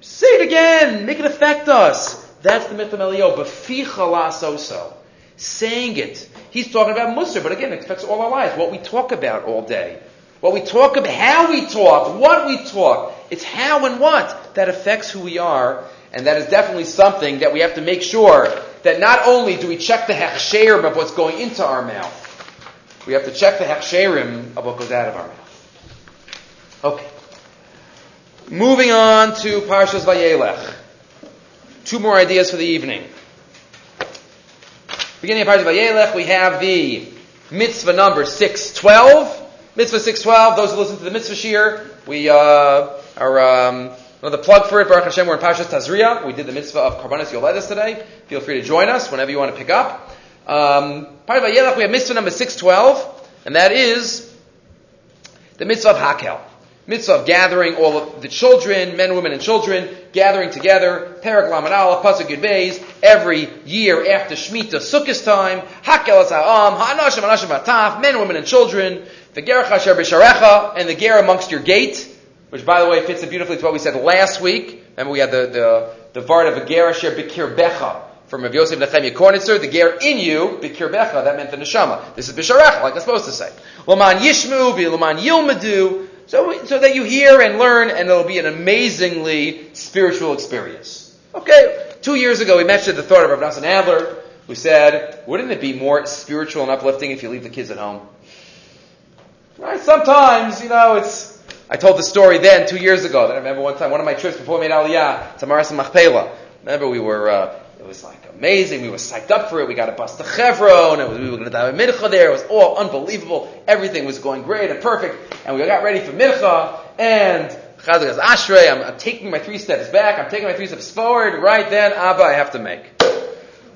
Say it again. Make it affect us. That's the myth of Elio. Beficha Saying it. He's talking about Musar, but again, it affects all our lives. What we talk about all day. What we talk about, how we talk, what we talk. It's how and what that affects who we are. And that is definitely something that we have to make sure that not only do we check the hechsherim of what's going into our mouth, we have to check the hechsherim of what goes out of our mouth. Okay. Moving on to Parshas Vayelech. Two more ideas for the evening. Beginning of Parshas Vayelech, we have the mitzvah number 612. Mitzvah 612, those who listen to the mitzvah shir, we uh, are um, another plug for it. Baruch Hashem, we're in Parshas Tazria. We did the mitzvah of Karbanis Yoledis today. Feel free to join us whenever you want to pick up. Um, Parshas Vayelech, we have mitzvah number 612, and that is the mitzvah of Hakel mitzvah of gathering all of the children, men, women, and children, gathering together, Perek Lamed Aleph, Pasuk Yud Beis, every year after Shemitah, Sukkot time, Hakel Ha'am, Ha'anashim, Anashim Ataf, men, women, and children, the Gerach Asher B'Sharecha, and the Ger amongst your gate, which by the way fits in beautifully to what we said last week. Remember we had the, the, the Vart of a Ger Asher B'Kir from Rav Yosef Nechemia Kornitzer, the ger in you, bikir becha, that meant the neshama. This is bisharecha, like I'm supposed to say. Laman yishmu, laman yilmadu, so, so that you hear and learn, and it'll be an amazingly spiritual experience. Okay, two years ago we mentioned the thought of Rav Nassan Adler, who said, wouldn't it be more spiritual and uplifting if you leave the kids at home? Right? Sometimes, you know, it's, I told the story then, two years ago, that I remember one time, one of my trips before I made Aliyah to Maras Machpelah. Remember we were, uh, it was like amazing. We were psyched up for it. We got a bus to Chevron. And we were going to have a mincha there. It was all unbelievable. Everything was going great and perfect. And we got ready for mincha. And Chazak goes, Ashrei, I'm, I'm, taking my three steps back. I'm taking my three steps forward. Right then, Abba, I have to make.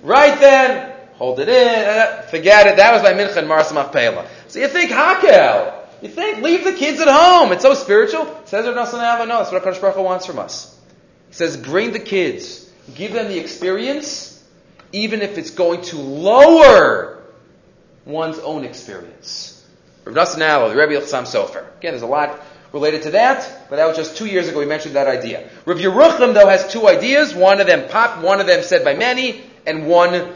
Right then, hold it in. Uh, forget it. That was my mincha and Maras Machpelah. So you think Hakel. You think, leave the kids at home. It's so spiritual. Says Rav Nassan no, that's what HaKadosh Baruch Hu wants from us. He says, bring the kids give them the experience, even if it's going to lower one's own experience. Rav Nassan Allo, the Rebbe Chassam Sofer. Again, there's a lot related to that, but that was just two years ago we mentioned that idea. Rav Yerucham, though, has two ideas. One of them pop, one of them said by many, and one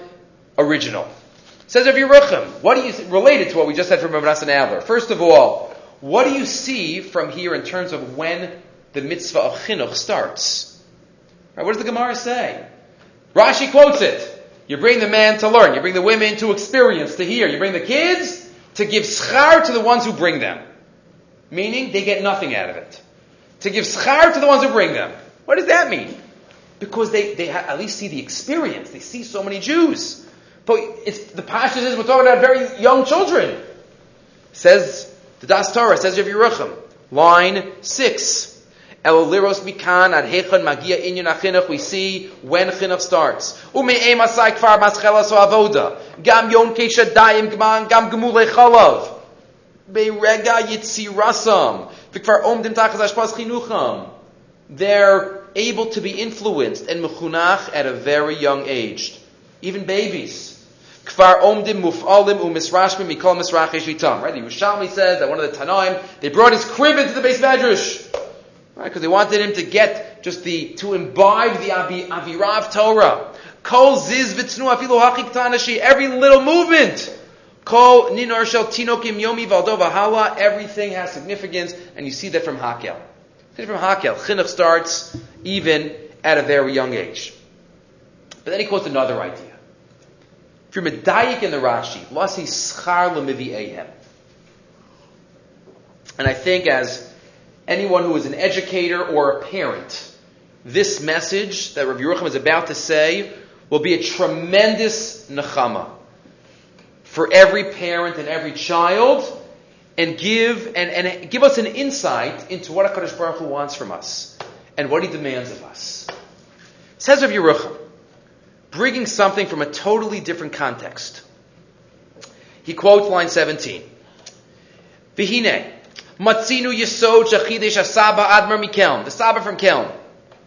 original. Says Rav Yerucham, what do you, related to what we just said from Rav Nassan Adler. First of all, what do you see from here in terms of when the mitzvah of chinuch starts? Right, what does the Gemara say? Rashi quotes it. You bring the man to learn. You bring the women to experience, to hear. You bring the kids to give schar to the ones who bring them. Meaning they get nothing out of it. To give schar to the ones who bring them. What does that mean? Because they, they ha- at least see the experience. They see so many Jews. But it's, the Pashas is we're talking about very young children. Says the Das Torah, says Rav Yerucham, line 6. Eloliros mikan ad hechon magia inyan achinuch. We see when chinuch starts. Ume'em asai kfar maschelas avoda. Gam yon keshadayim gman gam gemule chalav. Beirega yitzirasam. Vikfar omdim tachas ashpas chinucham. They're able to be influenced and mechunach at a very young age. Even babies. Kfar omdim muf'alim u'misrashmim mikol misrachesh vitam. Right? The Yerushalmi says that one of the Tanaim, they brought his crib into the base medrash. Right? Because they wanted him to get just the, to imbibe the Avi, Avirav Torah. Kol ziz v'tznu afilu hachik tanashi, every little movement. Kol ninor shel tinokim yomi valdo hala, everything has significance, and you see that from Hakel. See from Hakel. Chinuch starts even at a very young age. But then he quotes another idea. If you're medayik in the Rashi, lasi schar l'mivi'ehem. And I think as anyone who is an educator or a parent, this message that Rabbi Yerucham is about to say will be a tremendous nechama for every parent and every child, and give and, and give us an insight into what Hakadosh Baruch Hu wants from us and what He demands of us. Says of Yerucham, bringing something from a totally different context. He quotes line 17. Vihine, matzinu yisod shachidesh asaba admar mikelm. The Saba from Kelm.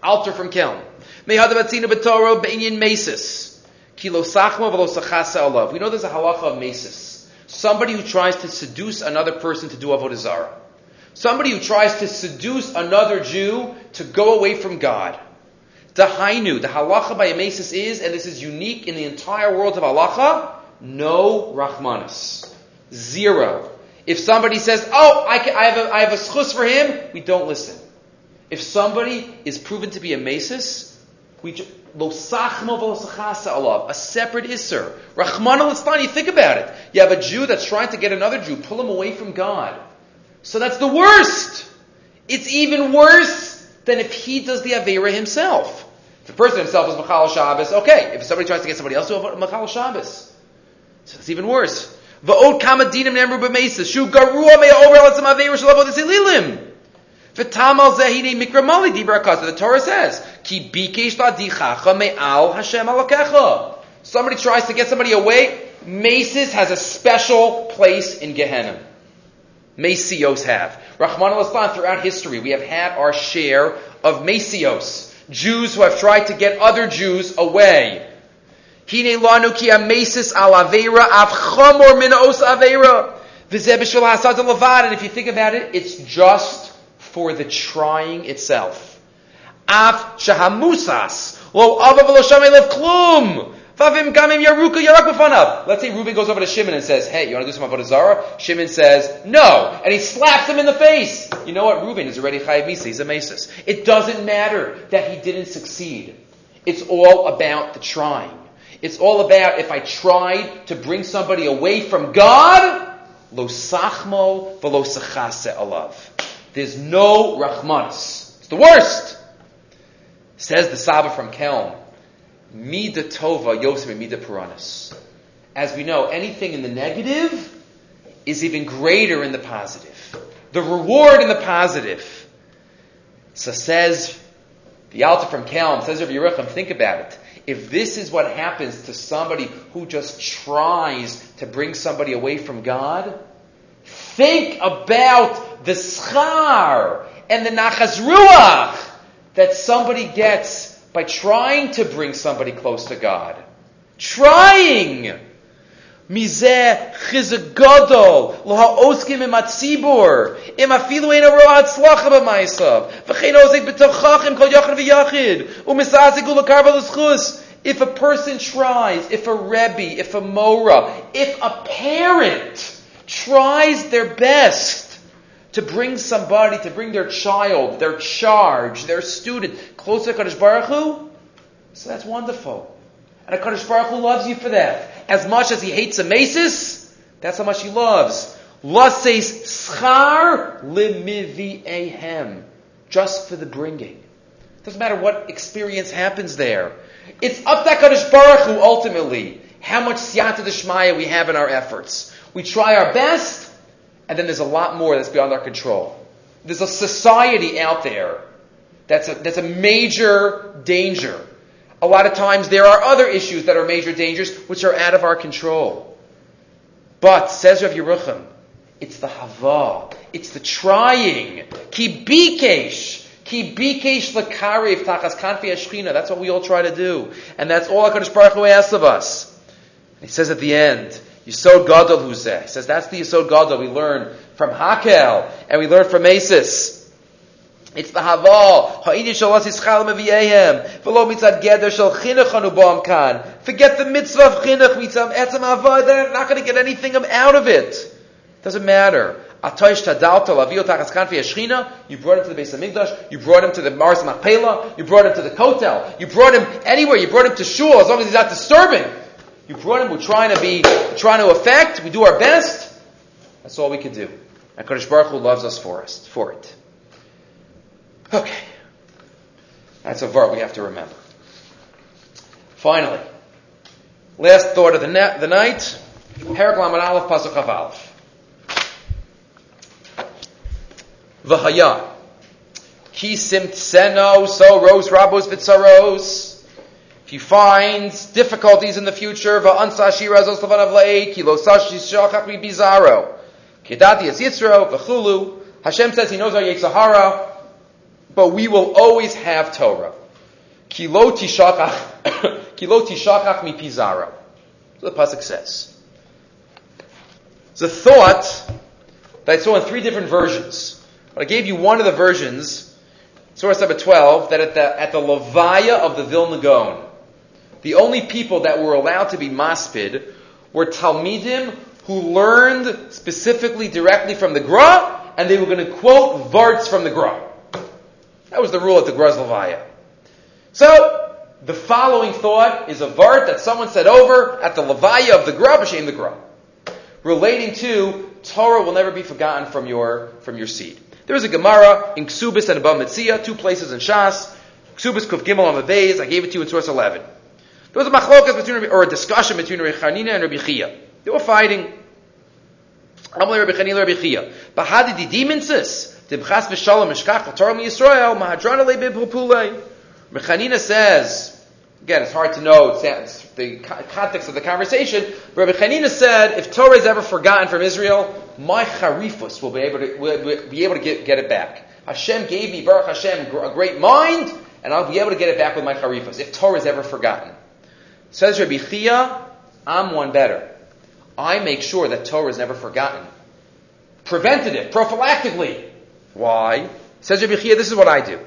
Altar from Kelm. Mehada matzinu betoro be'inyin mesis. Kilo sachma v'lo sachasa olav. We know there's a halacha of mesis. Somebody who tries to seduce another person to do avodah zarah. Somebody who tries to seduce another Jew to go away from God. The Hainu, the halacha by Amesis is, and this is unique in the entire world of halacha, no Rahmanas. Zero. If somebody says, oh, I, can, I have a, I have a schus for him, we don't listen. If somebody is proven to be a Mesis, we lo a separate isser. Rahman al think about it. You have a Jew that's trying to get another Jew, pull him away from God. So that's the worst. It's even worse than if he does the Avera himself. If the person himself is Machal Shabbos, okay. If somebody tries to get somebody else to Machal Shabbos, so it's even worse. Va'od kama dinim nemru b'meisas, shu garua mea over alatzim Avera shalavo desililim. V'tamal zehine mikramali dibra The Torah says, ki bikesh la'dichacha me'al Hashem alakecha. Somebody tries to get somebody away, Maces has a special place in Gehenna. Mesios have. Rahman al throughout history, we have had our share of Mesios. Jews who have tried to get other Jews away. Hine lanu ki amesis al aveira av chamor min os aveira. And if you think about it, it's just for the trying itself. Av shahamusas lo avav lo shamelev klum. Let's say Reuben goes over to Shimon and says, Hey, you want to do some Avodah Zarah? Shimon says, No. And he slaps him in the face. You know what? Reuben is already Chayiv Misa. He's. It doesn't matter that he didn't succeed. It's all about the trying. It's all about if I tried to bring somebody away from God, lo sachmo alav. There's no rachmanis. It's the worst. Says the Saba from Kelm. Mida Tova Yosef Mida Puranis. As we know, anything in the negative is even greater in the positive. The reward in the positive. So says the Alta from Kelm, says of Yerucham, think about it. If this is what happens to somebody who just tries to bring somebody away from God, think about the schar and the nachas ruach that somebody gets by trying to bring somebody close to God. Trying! Mizeh chizek gadol laha'oskim im atzibur im afilu ein roa hatzlacha b'maisav v'chein ozek b'tochachim kol yachid v'yachid u'misazik u'lakar v'luschus if a person tries, if a rebbe, if a mora, if a parent tries their best to bring somebody, to bring their child, their charge, their student closer to Kadosh Baruch Hu, so that's wonderful. And a Kadosh Baruch Hu loves you for that. As much as he hates a that's how much he loves. Lases schar limivi Just for the bringing. Doesn't matter what experience happens there. It's up to Kadosh Baruch Hu ultimately how much siyata deshmaya we have in our efforts. We try our best, and then there's a lot more that's beyond our control. There's a society out there that's a, that's a major danger. A lot of times there are other issues that are major dangers which are out of our control. But, says Rav Yerucham, it's the hava, it's the trying. Ki bikesh, ki bikesh lakarif tachas kanfi. That's what we all try to do. And that's all HaKadosh Baruch Hu asks of us. He says at the end, Yisod Gadol Huzeh. He says that's the Yisod Gadol we learn from Hakel and we learn from Asis. It's the Haval. Ha'ini shalas yischal meviyehem. V'lo mitzad geder shal chinuch kan. Forget the mitzvah of chinuch mitzvah etzam hava. They're not going to get anything out of it. Doesn't matter. Atoish tadalta lavio tachas kanfi yeshchina. You brought him to the base of Migdash. You brought him to the Mars Machpelah. You brought him to the Kotel. You brought him anywhere. You brought him to Shul as long as he's not disturbing. You brought him, we're trying to be, trying to affect, we do our best. That's all we can do. And Kadosh Baruch Hu loves us for us, for it. Okay. That's a verb we have to remember. Finally, last thought of the, na- the night, Perak Laman Aleph Pasuk Chav Aleph. V'haya. Ki sim tseno, so rose rabos vitzaros. If you find difficulties in the future, va'ansa shira zos levanav la'ei, ki lo mi bizarro, kedati es yitzro, v'chulu, Hashem says He knows our Yetzirah, but we will always have Torah. Ki lo tishachach, ki mi pizarro. So the pasuk says. A thought that I saw in three different versions. I gave you one of the versions, source number 12, that at the, at the Levaya of the Vilna Gaon, the only people that were allowed to be maspid were Talmidim who learned specifically directly from the Gra, and they were going to quote Varts from the Gra. That was the rule at the Gra's Levaya. So, the following thought is a Vart that someone said over at the Levaya of the Gra, B'Shem the Gra, relating to Torah will never be forgotten from your, from your seed. There is a Gemara in Ksubis and Bava Metzia, two places in Shas. Ksubis Kuf Gimel on the Beis, I gave it to you in source 11. There was a machlokas between, or a discussion between Rabbi and Rabbi Chia. They were fighting. Amalei Rabbi Chanina Rabbi Chia. Bahadi di dimensis, dibchas v'shalom mishkach v'torah mi-Yisrael, mahadrana le b'pulpulei. Rabbi Chanina says, Again, it's hard to know it's the context of the conversation. Rabbi Chanina said, if Torah is ever forgotten from Israel, my charifus will be able to, will be able to get, get it back. Hashem gave me, Baruch Hashem, a great mind, and I'll be able to get it back with my charifus, if Torah is ever forgotten. Says Rabbi Chia, I'm one better. I make sure that Torah is never forgotten. Preventative, prophylactically. Why? Says Rabbi Chia, this is what I do.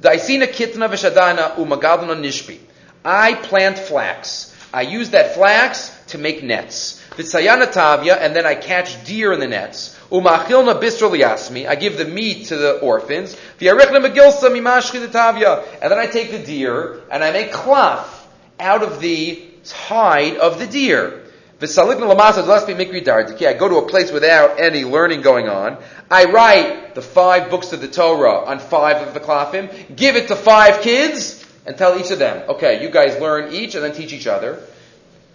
Daisina kitna v'shadana umagadana nishpi. I plant flax. I use that flax to make nets. V'tzayana tavya, and then I catch deer in the nets. Umachilna bistro liasmi. I give the meat to the orphans. V'yarichna megilsa mimashchi tavya. And then I take the deer, and I make cloth out of the hide of the deer. I go to a place without any learning going on. I write the five books of the Torah on five of the klafim, give it to five kids, and tell each of them, okay, you guys learn each and then teach each other.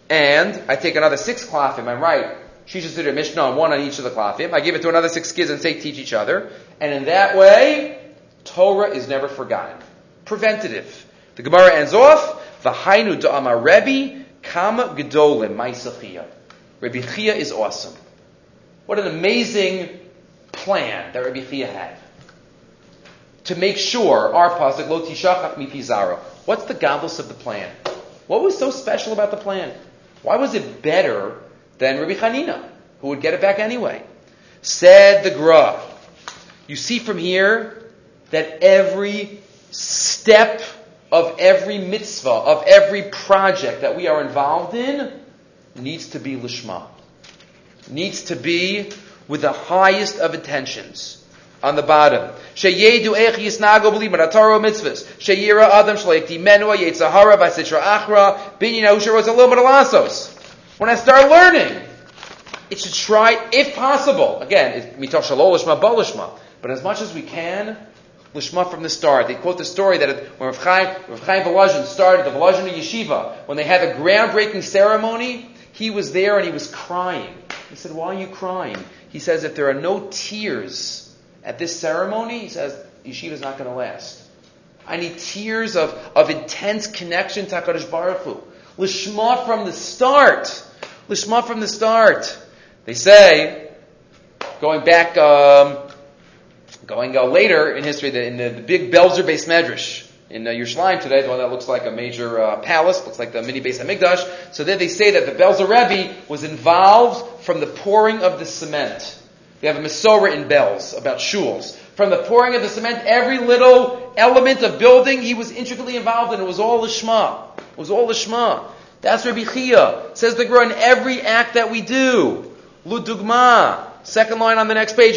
And I take another six klafim, I write Shisha Mishnah on one on each of the klafim. I give it to another six kids and say teach each other. And in that way, Torah is never forgotten. Preventative. The Gemara ends off, V'hainu da'ama Rebbe, kama gedolim, ma'isachiyah. Rabbi Chia is awesome. What an amazing plan that Rabbi Chia had. To make sure our pasuk lo tishachach mi pizaro. What's the godless of the plan? What was so special about the plan? Why was it better than Rabbi Hanina, who would get it back anyway? Said the Gra. You see from here that every step of every mitzvah, of every project that we are involved in, needs to be lishma. Needs to be with the highest of intentions. On the bottom, sheyedu ech yisnago b'li marataro mitzvahs. Sheyira adam shleikti menua yetzahara v'asitra achra binyan usher was a little bit of lasos. When I start learning, it should try, if possible, again, mitoch shalol lishma balishma, but as much as we can, Lishma from the start. They quote the story that when Rav Chaim, Rav started the Volozhin Yeshiva, when they had a groundbreaking ceremony, he was there and he was crying. He said, why are you crying? He says, if there are no tears at this ceremony, he says, yeshiva is not going to last. I need tears of, of intense connection to HaKadosh Baruch Hu. Lishma from the start. Lishma from the start. They say, going back um, Going uh, later in history, the, in the, the big Belzer base medrash in uh, Yerushalayim today, the one that looks like a major uh, palace, looks like the mini base Hamikdash. So there they say that the Belzer Rebbe was involved from the pouring of the cement. We have a Masorah in Belz about shuls. From the pouring of the cement, every little element of building he was intricately involved in. It was all the Shema. It was all the Shema. That's Rabbi Chia. Says the Gemara in every act that we do. Ludugma. Second line on the next page.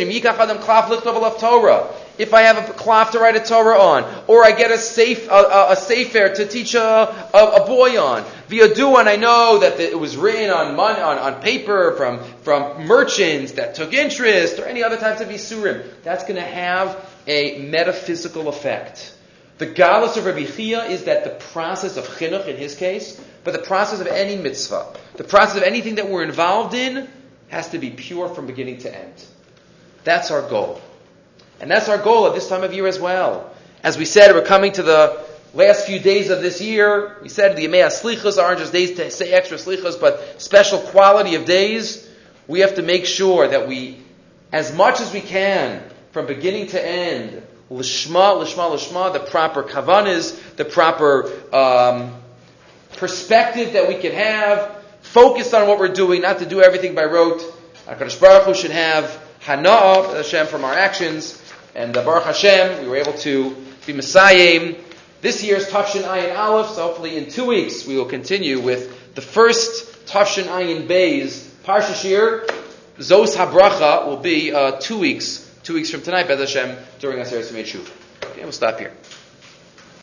Torah. If I have a cloth to write a Torah on, or I get a safe a, a, a sefer to teach a, a, a boy on, via and I know that it was written on, on on paper from from merchants that took interest, or any other types of isurim. That's going to have a metaphysical effect. The godless of Rabbi Chia is that the process of chinuch in his case, but the process of any mitzvah, the process of anything that we're involved in, has to be pure from beginning to end. That's our goal. And that's our goal at this time of year as well. As we said, we're coming to the last few days of this year, we said the Yemei Slichas aren't just days to say extra Slichas, but special quality of days. We have to make sure that we, as much as we can, from beginning to end, lishma, lishma, lishma, the proper kavanas, the proper um, perspective that we can have, focused on what we're doing, not to do everything by rote. HaKadosh Baruch Hu should have hana'ah, Hashem, from our actions, and the Baruch Hashem, we were able to be Messiah. This year's Tafshin Ayin Aleph, so hopefully in two weeks we will continue with the first Tafshin Ayin Bays, Parsha Shir, Zos HaBracha will be uh, two weeks, two weeks from tonight, Bez Hashem, during Aseret Shuv. Okay, we'll stop here.